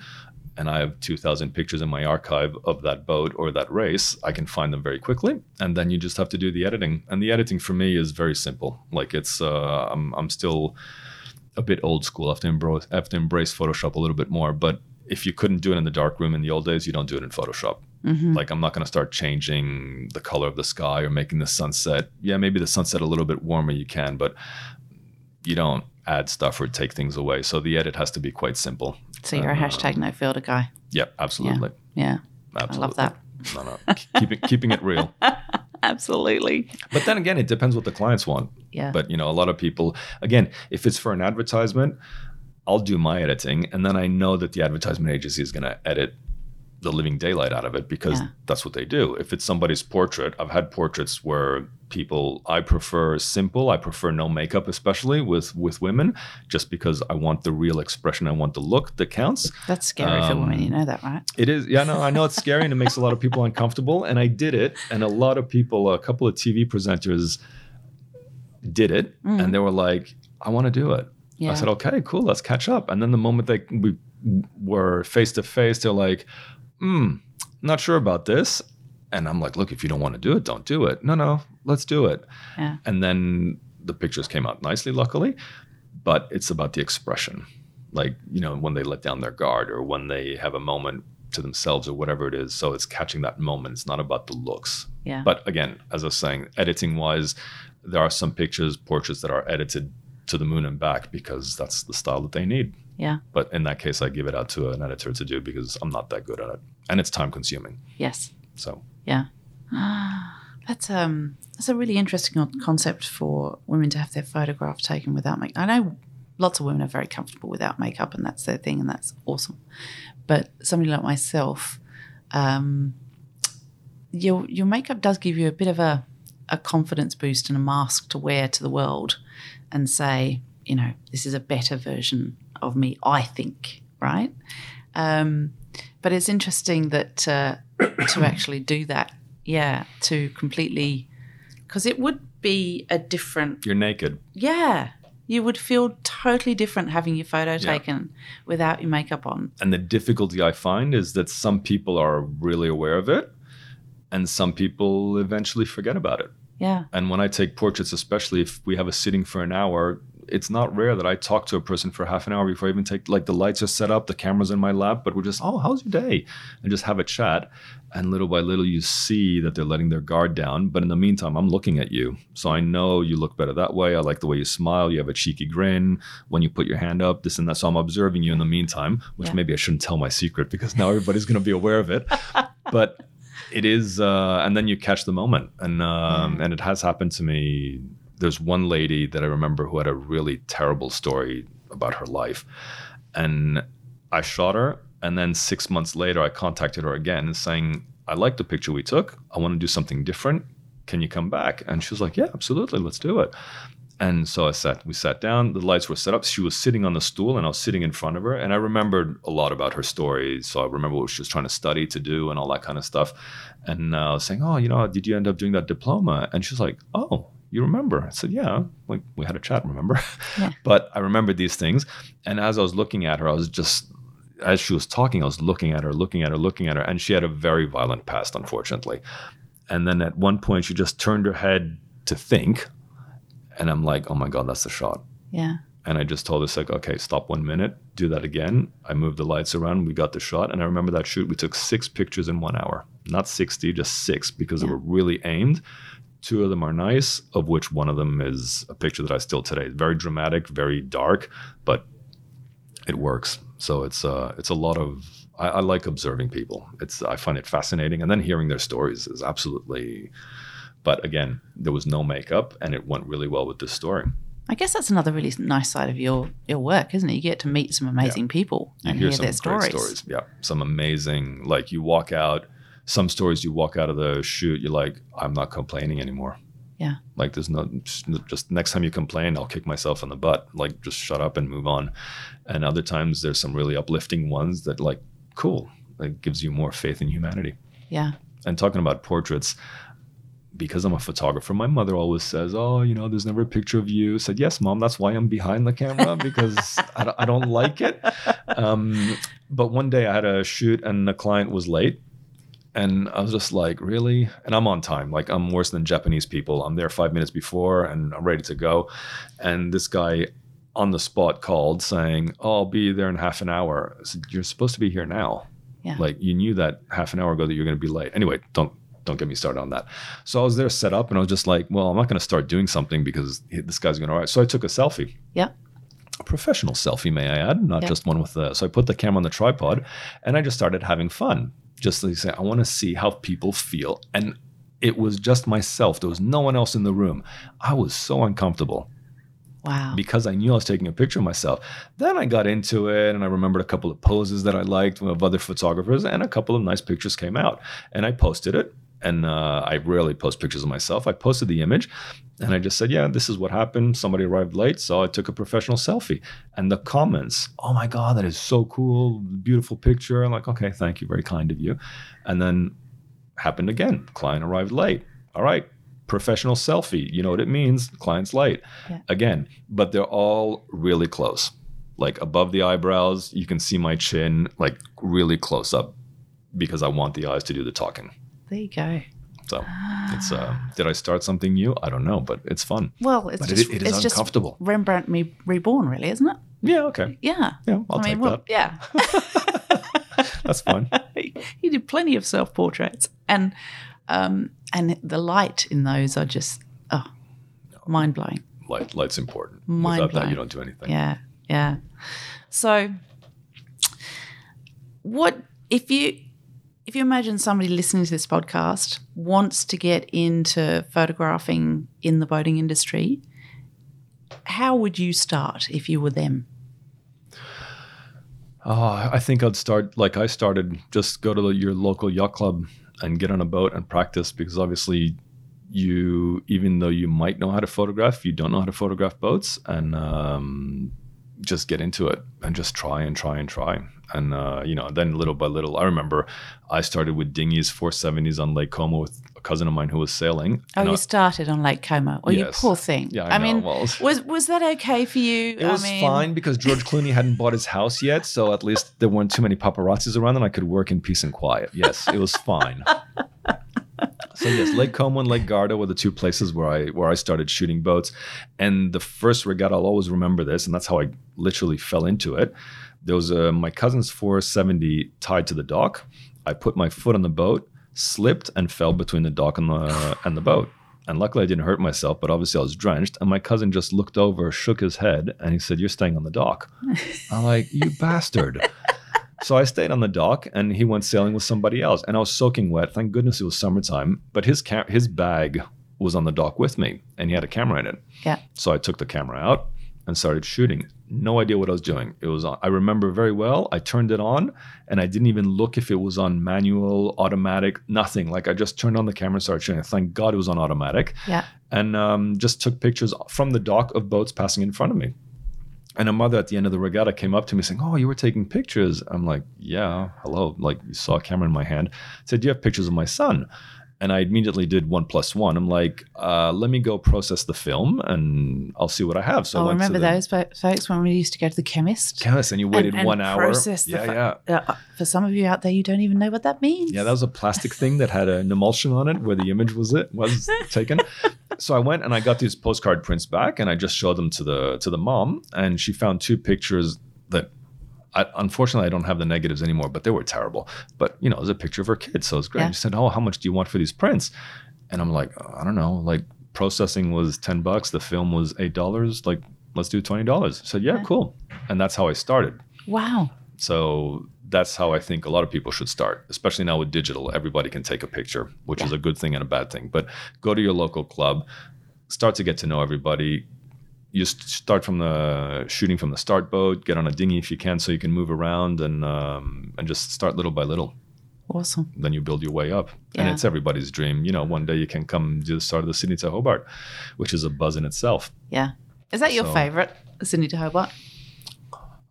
and I have 2,000 pictures in my archive of that boat or that race, I can find them very quickly. And then you just have to do the editing. And the editing for me is very simple. Like it's, uh, I'm, I'm still a bit old school. I have to I have to embrace Photoshop a little bit more. But if you couldn't do it in the dark room in the old days, you don't do it in Photoshop. Mm-hmm. Like I'm not going to start changing the color of the sky or making the sunset. Yeah, maybe the sunset a little bit warmer you can, but you don't add stuff or take things away. So the edit has to be quite simple. so you're a uh, hashtag no filter guy. Yep, absolutely. Yeah. Absolutely. love that. No, no. Keeping keeping it real. Absolutely. But then again, it depends what the clients want. Yeah. But you know, a lot of people again, if it's for an advertisement, I'll do my editing, and then I know that the advertisement agency is going to edit the living daylight out of it because Yeah. that's what they do. If it's somebody's portrait, I've had portraits where people I prefer simple, I prefer no makeup, especially with with women, just because I want the real expression, I want the look that counts. That's scary for women. You um, know that, right? It is, yeah, no, I know it's scary and it makes a lot of people uncomfortable. And I did it, and a lot of people, a couple of TV presenters did it, mm. and they were like, "I want to do it." Yeah. I said, "Okay, cool, let's catch up." And then the moment they we were face to face, they're like, "Hmm, not sure about this." And I'm like, "Look, if you don't want to do it, don't do it." No, no, let's do it. Yeah. And then the pictures came out nicely, luckily. But it's about the expression. Like, you know, when they let down their guard or when they have a moment to themselves or whatever it is. So it's catching that moment. It's not about the looks. Yeah. But again, as I was saying, editing wise, there are some pictures, portraits that are edited to the moon and back because that's the style that they need. Yeah. But in that case, I give it out to an editor to do because I'm not that good at it. And it's time consuming. Yes. So Yeah. That's um that's a really interesting concept for women to have their photograph taken without makeup. I know lots of women are very comfortable without makeup and that's their thing and that's awesome. But somebody like myself, um, your your makeup does give you a bit of a a confidence boost and a mask to wear to the world and say, you know, this is a better version of me, I think, right? Um, but it's interesting that uh, to actually do that, yeah, to completely, because it would be a different, you're naked. yeah, you would feel totally different having your photo taken without your makeup on. And the difficulty I find is that some people are really aware of it and some people eventually forget about it. Yeah, And when I take portraits, especially if we have a sitting for an hour, it's not rare that I talk to a person for half an hour before I even take like the lights are set up, the camera's in my lap, but we're just, oh, how's your day? And just have a chat. And little by little you see that they're letting their guard down. But in the meantime, I'm looking at you. So I know you look better that way. I like the way you smile. You have a cheeky grin when you put your hand up, this and that. So I'm observing you in the meantime, which Yeah. maybe I shouldn't tell my secret because now everybody's gonna be aware of it. but it is uh, and then you catch the moment and um, and it has happened to me there's one lady that i remember who had a really terrible story about her life and i shot her and then six months later i contacted her again saying i like the picture we took i want to do something different can you come back and she was like yeah absolutely let's do it and so I sat, we sat down, the lights were set up. She was sitting on the stool and I was sitting in front of her. And I remembered a lot about her story. So I remember what she was trying to study to do and all that kind of stuff. And uh, I was saying, Oh, you know, did you end up doing that diploma? And she was like, Oh, you remember? I said, Yeah. Like we had a chat, remember? Yeah. but I remembered these things. And as I was looking at her, I was just, as she was talking, I was looking at her, looking at her, looking at her. And she had a very violent past, unfortunately. And then at one point, she just turned her head to think. And I'm like, oh my God, that's the shot. yeah, And I just told her, like, okay, stop one minute, do that again. I moved the lights around, we got the shot. And I remember that shoot, we took six pictures in one hour, not 60, just six, because they were really aimed. Two of them are nice, of which one of them is a picture that I still today. Very dramatic, very dark, but it works. So it's uh, it's a lot of. I, I like observing people. It's I find it fascinating, and then hearing their stories is absolutely. But again, there was no makeup, and it went really well with this story. I guess that's another really nice side of your your work, isn't it? You get to meet some amazing people You and hear hear some their stories. stories. Yeah, some amazing. Like you walk out. Some stories you walk out of the shoot, you're like, I'm not complaining anymore. Yeah. Like there's no just, next time you complain, I'll kick myself in the butt. Like just shut up and move on. And other times there's some really uplifting ones that like cool. It gives you more faith in humanity. Yeah, And talking about portraits, because I'm a photographer, my mother always says, "Oh, you know, there's never a picture of you." I said, "Yes, mom. That's why I'm behind the camera because I, don't, I don't like it." Um, but one day I had a shoot and the client was late, and I was just like, "Really?" And I'm on time. Like I'm worse than Japanese people. I'm there five minutes before, and I'm ready to go. And this guy on the spot called saying, "Oh, I'll be there in half an hour." I said, "You're supposed to be here now." Yeah. Like you knew that half an hour ago that you're going to be late. Anyway, don't don't get me started on that. So I was there set up and I was just like, well, I'm not going to start doing something because this guy's going to arrive. So I took a selfie. yeah, A professional selfie, may I add, not Yeah. just one with the. So I put the camera on the tripod and I just started having fun. Just like say, I want to see how people feel. And it was just myself. There was no one else in the room. I was so uncomfortable. Wow. because I knew I was taking a picture of myself. Then I got into it and I remembered a couple of poses that I liked of other photographers, and a couple of nice pictures came out. And I posted it. And uh, I rarely post pictures of myself. I posted the image and I just said, Yeah, this is what happened. Somebody arrived late, so I took a professional selfie. And the comments, Oh my God, that is so cool. Beautiful picture. I'm like, Okay, thank you. Very kind of you. And then happened again. Client arrived late. All right, professional selfie. You know what it means. Client's late. Yeah. Again, but they're all really close. Like above the eyebrows, you can see my chin, like really close up because I want the eyes to do the talking. There you go. So it's uh did I start something new? I don't know, but it's fun. Well, it's But just it, it is it's just uncomfortable. Rembrandt me reborn, really, isn't it? Yeah, okay. Yeah. Yeah, I'll I take mean, well, that. yeah. That's fine. he did plenty of self portraits, and um, and the light in those are just oh, mind blowing. Light light's important. Mind Without that you don't do anything. Yeah, yeah. So, what if you if you imagine somebody listening to this podcast wants to get into photographing in the boating industry? How would you start if you were them? Oh, I think I'd start like I started. Just go to your local yacht club and get on a boat and practice because obviously you, even though you might know how to photograph, you don't know how to photograph boats, and um, just get into it and just try and try and try. And uh, you know, then little by little, I remember I started with dinghies, 470s on Lake Como with a cousin of mine who was sailing. Oh, and I- you started on Lake Como. Oh, you poor thing. Yeah, I know. mean, Well- was was that okay for you? It was mean, fine because George Clooney hadn't bought his house yet, so at least there weren't too many paparazzis around, and I could work in peace and quiet. Yes, it was fine. so yes, Lake Como and Lake Garda were the two places where I where I started shooting boats, and the first regatta I'll always remember this, and that's how I literally fell into it. There was a, my cousin's 470 tied to the dock. I put my foot on the boat, slipped, and fell between the dock and the and the boat. And luckily, I didn't hurt myself, but obviously I was drenched. And my cousin just looked over, shook his head, and he said, "You're staying on the dock." I'm like, "You bastard!" So I stayed on the dock, and he went sailing with somebody else, and I was soaking wet. Thank goodness it was summertime. But his cam- his bag was on the dock with me, and he had a camera in it. Yeah. So I took the camera out and started shooting. No idea what I was doing. It was on. I remember very well. I turned it on, and I didn't even look if it was on manual, automatic, nothing. Like I just turned on the camera and started shooting. Thank God it was on automatic Yeah. and um, just took pictures from the dock of boats passing in front of me. And a mother at the end of the regatta came up to me saying, "Oh, you were taking pictures." I'm like, "Yeah, hello." Like you saw a camera in my hand. Said, "Do you have pictures of my son?" And I immediately did one plus one. I'm like, uh, "Let me go process the film, and I'll see what I have." So I oh, remember the those folks when we used to go to the chemist? chemist, and you waited and, and one hour. process the yeah, yeah. Uh, for some of you out there, you don't even know what that means. Yeah, that was a plastic thing that had an emulsion on it where the image was it was taken. so I went and I got these postcard prints back and I just showed them to the to the mom and she found two pictures that I, unfortunately I don't have the negatives anymore, but they were terrible. But you know, it was a picture of her kid, so it's great. Yeah. She said, "Oh, how much do you want for these prints?" And I'm like, "I don't know. Like processing was ten bucks, the film was eight dollars. Like, let's do twenty dollars." Said, "Yeah, Yeah. cool." And that's how I started. Wow. So that's how I think a lot of people should start, especially now with digital. Everybody can take a picture, which is a good thing and a bad thing. But go to your local club, start to get to know everybody. You st- start from the shooting from the start boat, get on a dinghy if you can, so you can move around and um, and just start little by little. Awesome. Then you build your way up, and it's everybody's dream. You know, one day you can come do the start of the Sydney to Hobart, which is a buzz in itself. Yeah. Is that your So- favorite, Sydney to Hobart?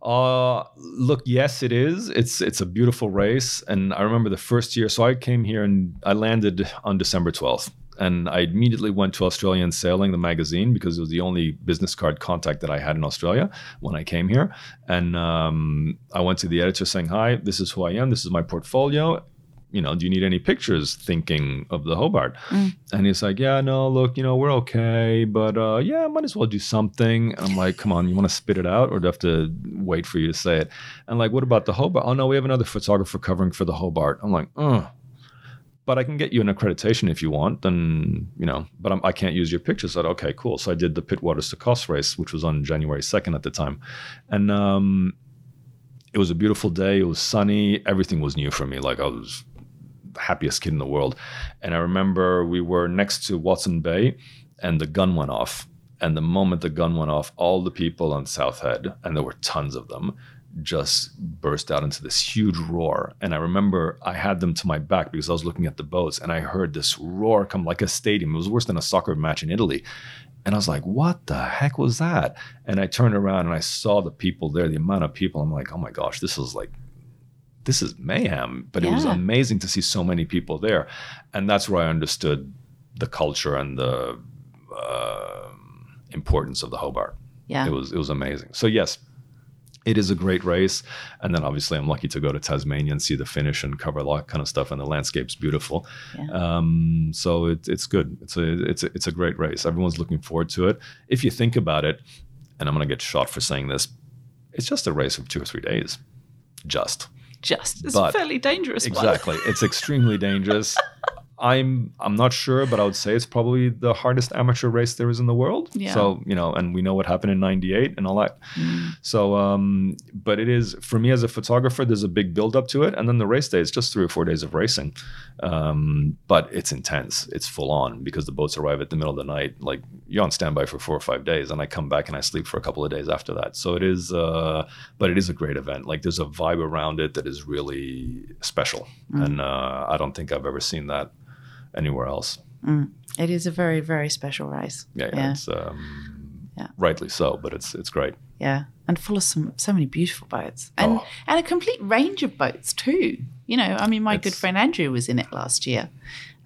Uh look, yes, it is. It's it's a beautiful race, and I remember the first year. So I came here and I landed on December twelfth, and I immediately went to Australian Sailing, the magazine, because it was the only business card contact that I had in Australia when I came here. And um, I went to the editor saying, "Hi, this is who I am. This is my portfolio." You know, do you need any pictures? Thinking of the Hobart, and he's like, "Yeah, no, look, you know, we're okay, but uh, yeah, I might as well do something." And I'm like, "Come on, you want to spit it out, or do I have to wait for you to say it?" And like, "What about the Hobart?" Oh no, we have another photographer covering for the Hobart. I'm like, "Uh." But I can get you an accreditation if you want, then you know. But I'm, I can't use your pictures. I said, okay, cool. So I did the Pittwater to Coffs race, which was on January second at the time, and um, it was a beautiful day. It was sunny. Everything was new for me. Like I was the happiest kid in the world. And I remember we were next to Watson Bay and the gun went off. And the moment the gun went off, all the people on South Head, and there were tons of them, just burst out into this huge roar. And I remember I had them to my back because I was looking at the boats and I heard this roar come like a stadium. It was worse than a soccer match in Italy. And I was like, what the heck was that? And I turned around and I saw the people there, the amount of people. I'm like, oh my gosh, this is like, this is mayhem. But it was amazing to see so many people there. And that's where I understood the culture and the uh, importance of the Hobart. Yeah. It was it was amazing. So yes, it is a great race. And then obviously I'm lucky to go to Tasmania and see the finish and cover a lot kind of stuff. And the landscape's beautiful. Yeah. Um, so it, it's good. It's a it's a, it's a great race. Everyone's looking forward to it. If you think about it, and I'm gonna get shot for saying this, it's just a race of two or three days. Just Just. It's But- a fairly dangerous exactly. it's extremely dangerous. I'm I'm not sure, but I would say it's probably the hardest amateur race there is in the world. Yeah. So you know, and we know what happened in '98 and all that. Mm. So, um, but it is for me as a photographer. There's a big build up to it, and then the race day is just three or four days of racing. Um, but it's intense. It's full on because the boats arrive at the middle of the night. Like you're on standby for four or five days, and I come back and I sleep for a couple of days after that. So it is, uh, but it is a great event. Like there's a vibe around it that is really special, and uh, I don't think I've ever seen that anywhere else. It is a very, very special race. Yeah, yeah, Yeah. it's um, Yeah. rightly so, but it's it's great. Yeah, and full of some so many beautiful boats, and Oh. and a complete range of boats too. You know, I mean, my good friend Andrew was in it last year,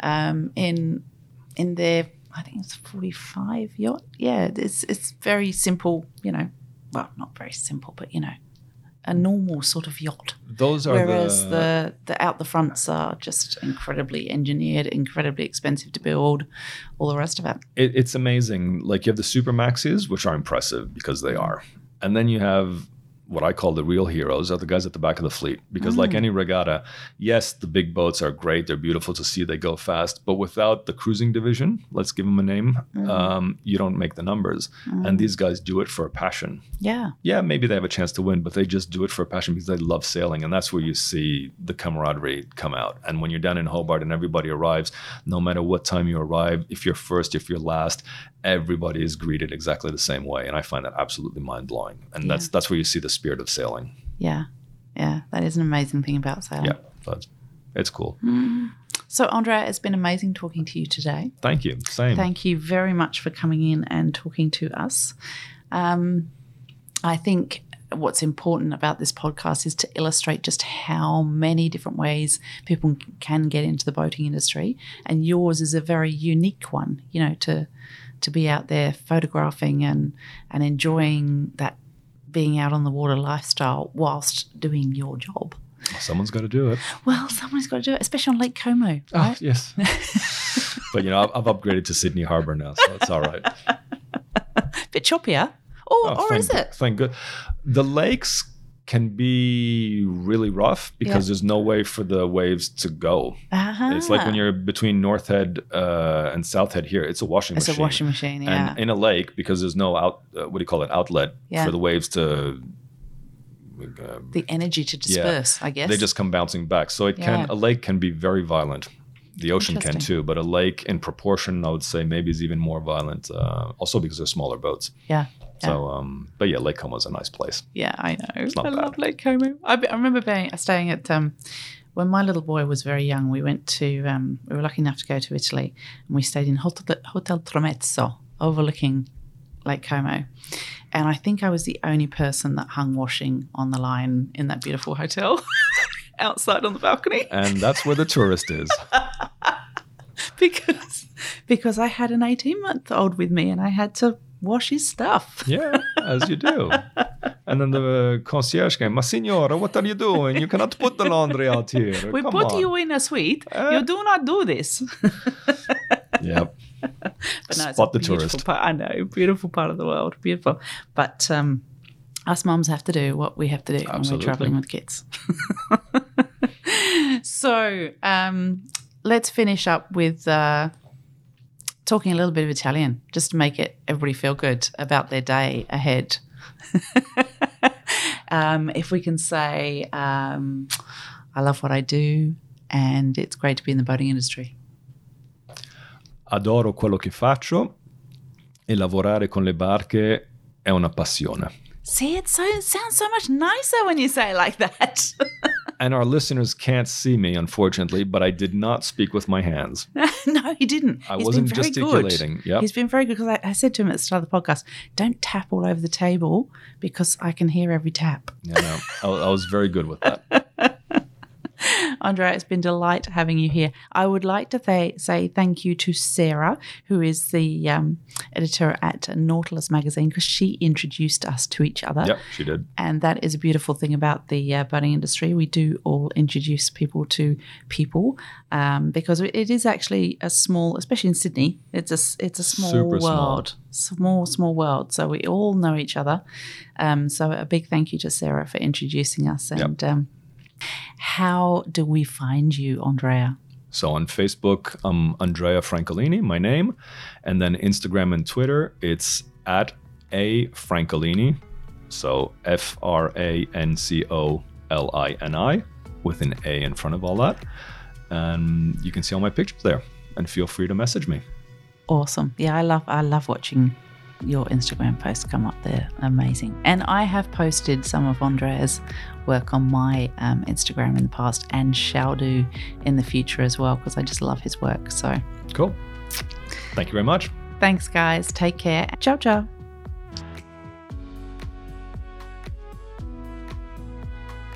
um, in in their I think it's forty five yacht. Yeah, it's it's very simple. You know, well, not very simple, but you know, a normal sort of yacht. Those are Whereas the, the the out the fronts are just incredibly engineered, incredibly expensive to build, all the rest of it. it, it's amazing. Like you have the super maxis, which are impressive because they are, and then you have what I call the real heroes are the guys at the back of the fleet. Because like mm. any regatta, yes, the big boats are great; they're beautiful to see, they go fast. But without the cruising division, let's give them a name, mm-hmm. um, you don't make the numbers. And mm. these guys do it for a passion. Yeah, Yeah, maybe they have a chance to win, but they just do it for a passion because they love sailing, and that's where you see the camaraderie come out. And when you're down in Hobart and everybody arrives, no matter what time you arrive, if you're first, if you're last, everybody is greeted exactly the same way, and I find that absolutely mind blowing. And that's that's where you see the spirit of sailing. yeah, yeah. That is an amazing thing about sailing. Yeah, but it's cool. So, Andrea, it's been amazing talking to you today. Thank you. Same. Thank you very much for coming in and talking to us. Um, I think what's important about this podcast is to illustrate just how many different ways people can get into the boating industry, and yours is a very unique one. You know, to to be out there photographing and and enjoying that being out on the water lifestyle whilst doing your job. Someone's got to do it. Well, someone's got to do it, especially on Lake Como, Oh, yes. but you know, I've, I've upgraded to Sydney Harbour now, so it's all right. bit choppier, or, Oh, or thank, is it? Thank good. The lakes can be really rough because Yeah. there's no way for the waves to go. It's like when Ah. you're between North Head uh, and South Head here. It's a washing It's machine. a washing machine, yeah. And in a lake, because there's no out, uh, what do you call it, outlet Yeah. for the waves to. Uh, the energy to disperse, yeah, I guess. they just come bouncing back. So it can a lake can be very violent. The ocean can too, but a lake in proportion, I would say, maybe is even more violent. Uh, also because they're smaller boats. yeah. So, um, but yeah, Lake Como is a nice place. Yeah, I know. I bad. love Lake Como. I, be- I remember being, staying at um, when my little boy was very young. We went to um, we were lucky enough to go to Italy, and we stayed in Hotel, Hotel Tremezzo, overlooking Lake Como. And I think I was the only person that hung washing on the line in that beautiful hotel, outside on the balcony, And that's where the tourist is. because because I had an eighteen month old with me, and I had to wash his stuff. Yeah, as you do. And then the concierge came, Ma signora, what are you doing? You cannot put the laundry out here. We Come put on." you in a suite. Uh, you do not do this. Yep. But no, Spot the tourist. Part, I know, beautiful part of the world, beautiful. But um, us mums have to do what we have to do when we're traveling with kids. so um, let's finish up with uh, talking a little bit of Italian, just to make it everybody feel good about their day ahead. um, if we can say, um, "I love what I do," and it's great to be in the boating industry. Adoro quello che faccio e lavorare con le barche è una passione. See, it so it sounds so much nicer when you say it like that. And our listeners can't see me, unfortunately, but I did not speak with my hands. no, he didn't. I He's wasn't gesticulating. Yep. He's been very good because I, I said to him at the start of the podcast, "Don't tap all over the table because I can hear every tap." Yeah, no, I, I was very good with that. Andrea, it's been delight having you here. I would like to th- say thank you to Sarah, who is the um, editor at Nautilus magazine, because she introduced us to each other. Yep, she did. And that is a beautiful thing about the uh, boating industry. We do all introduce people to people um, because it is actually a small, especially in Sydney, it's a it's a small Super world, small small world. So we all know each other. Um, so a big thank you to Sarah for introducing us. And um, how do we find you, Andrea? So on Facebook, I'm Andrea Francolini, my name. And then Instagram and Twitter, it's at A Francolini. So F R A N C O L I N I with an A in front of all that. And you can see all my pictures there. And feel free to message me. Awesome. Yeah, I love I love watching your Instagram posts come up there. Amazing. And I have posted some of Andrea's work on my um, Instagram in the past and shall do in the future as well because I just love his work. So Cool. Thank you very much. thanks, guys. Take care. Ciao, ciao.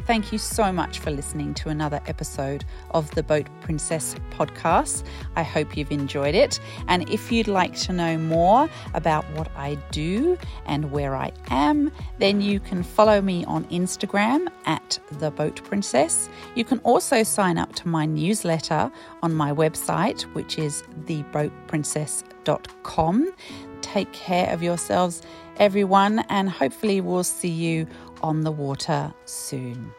Thank you so much for listening to another episode of the Boat Princess podcast. I hope you've enjoyed it. And if you'd like to know more about what I do and where I am, then you can follow me on Instagram at the Boat Princess. You can also sign up to my newsletter on my website, which is theboatprincess.com. Take care of yourselves, everyone, and hopefully we'll see you on the water soon.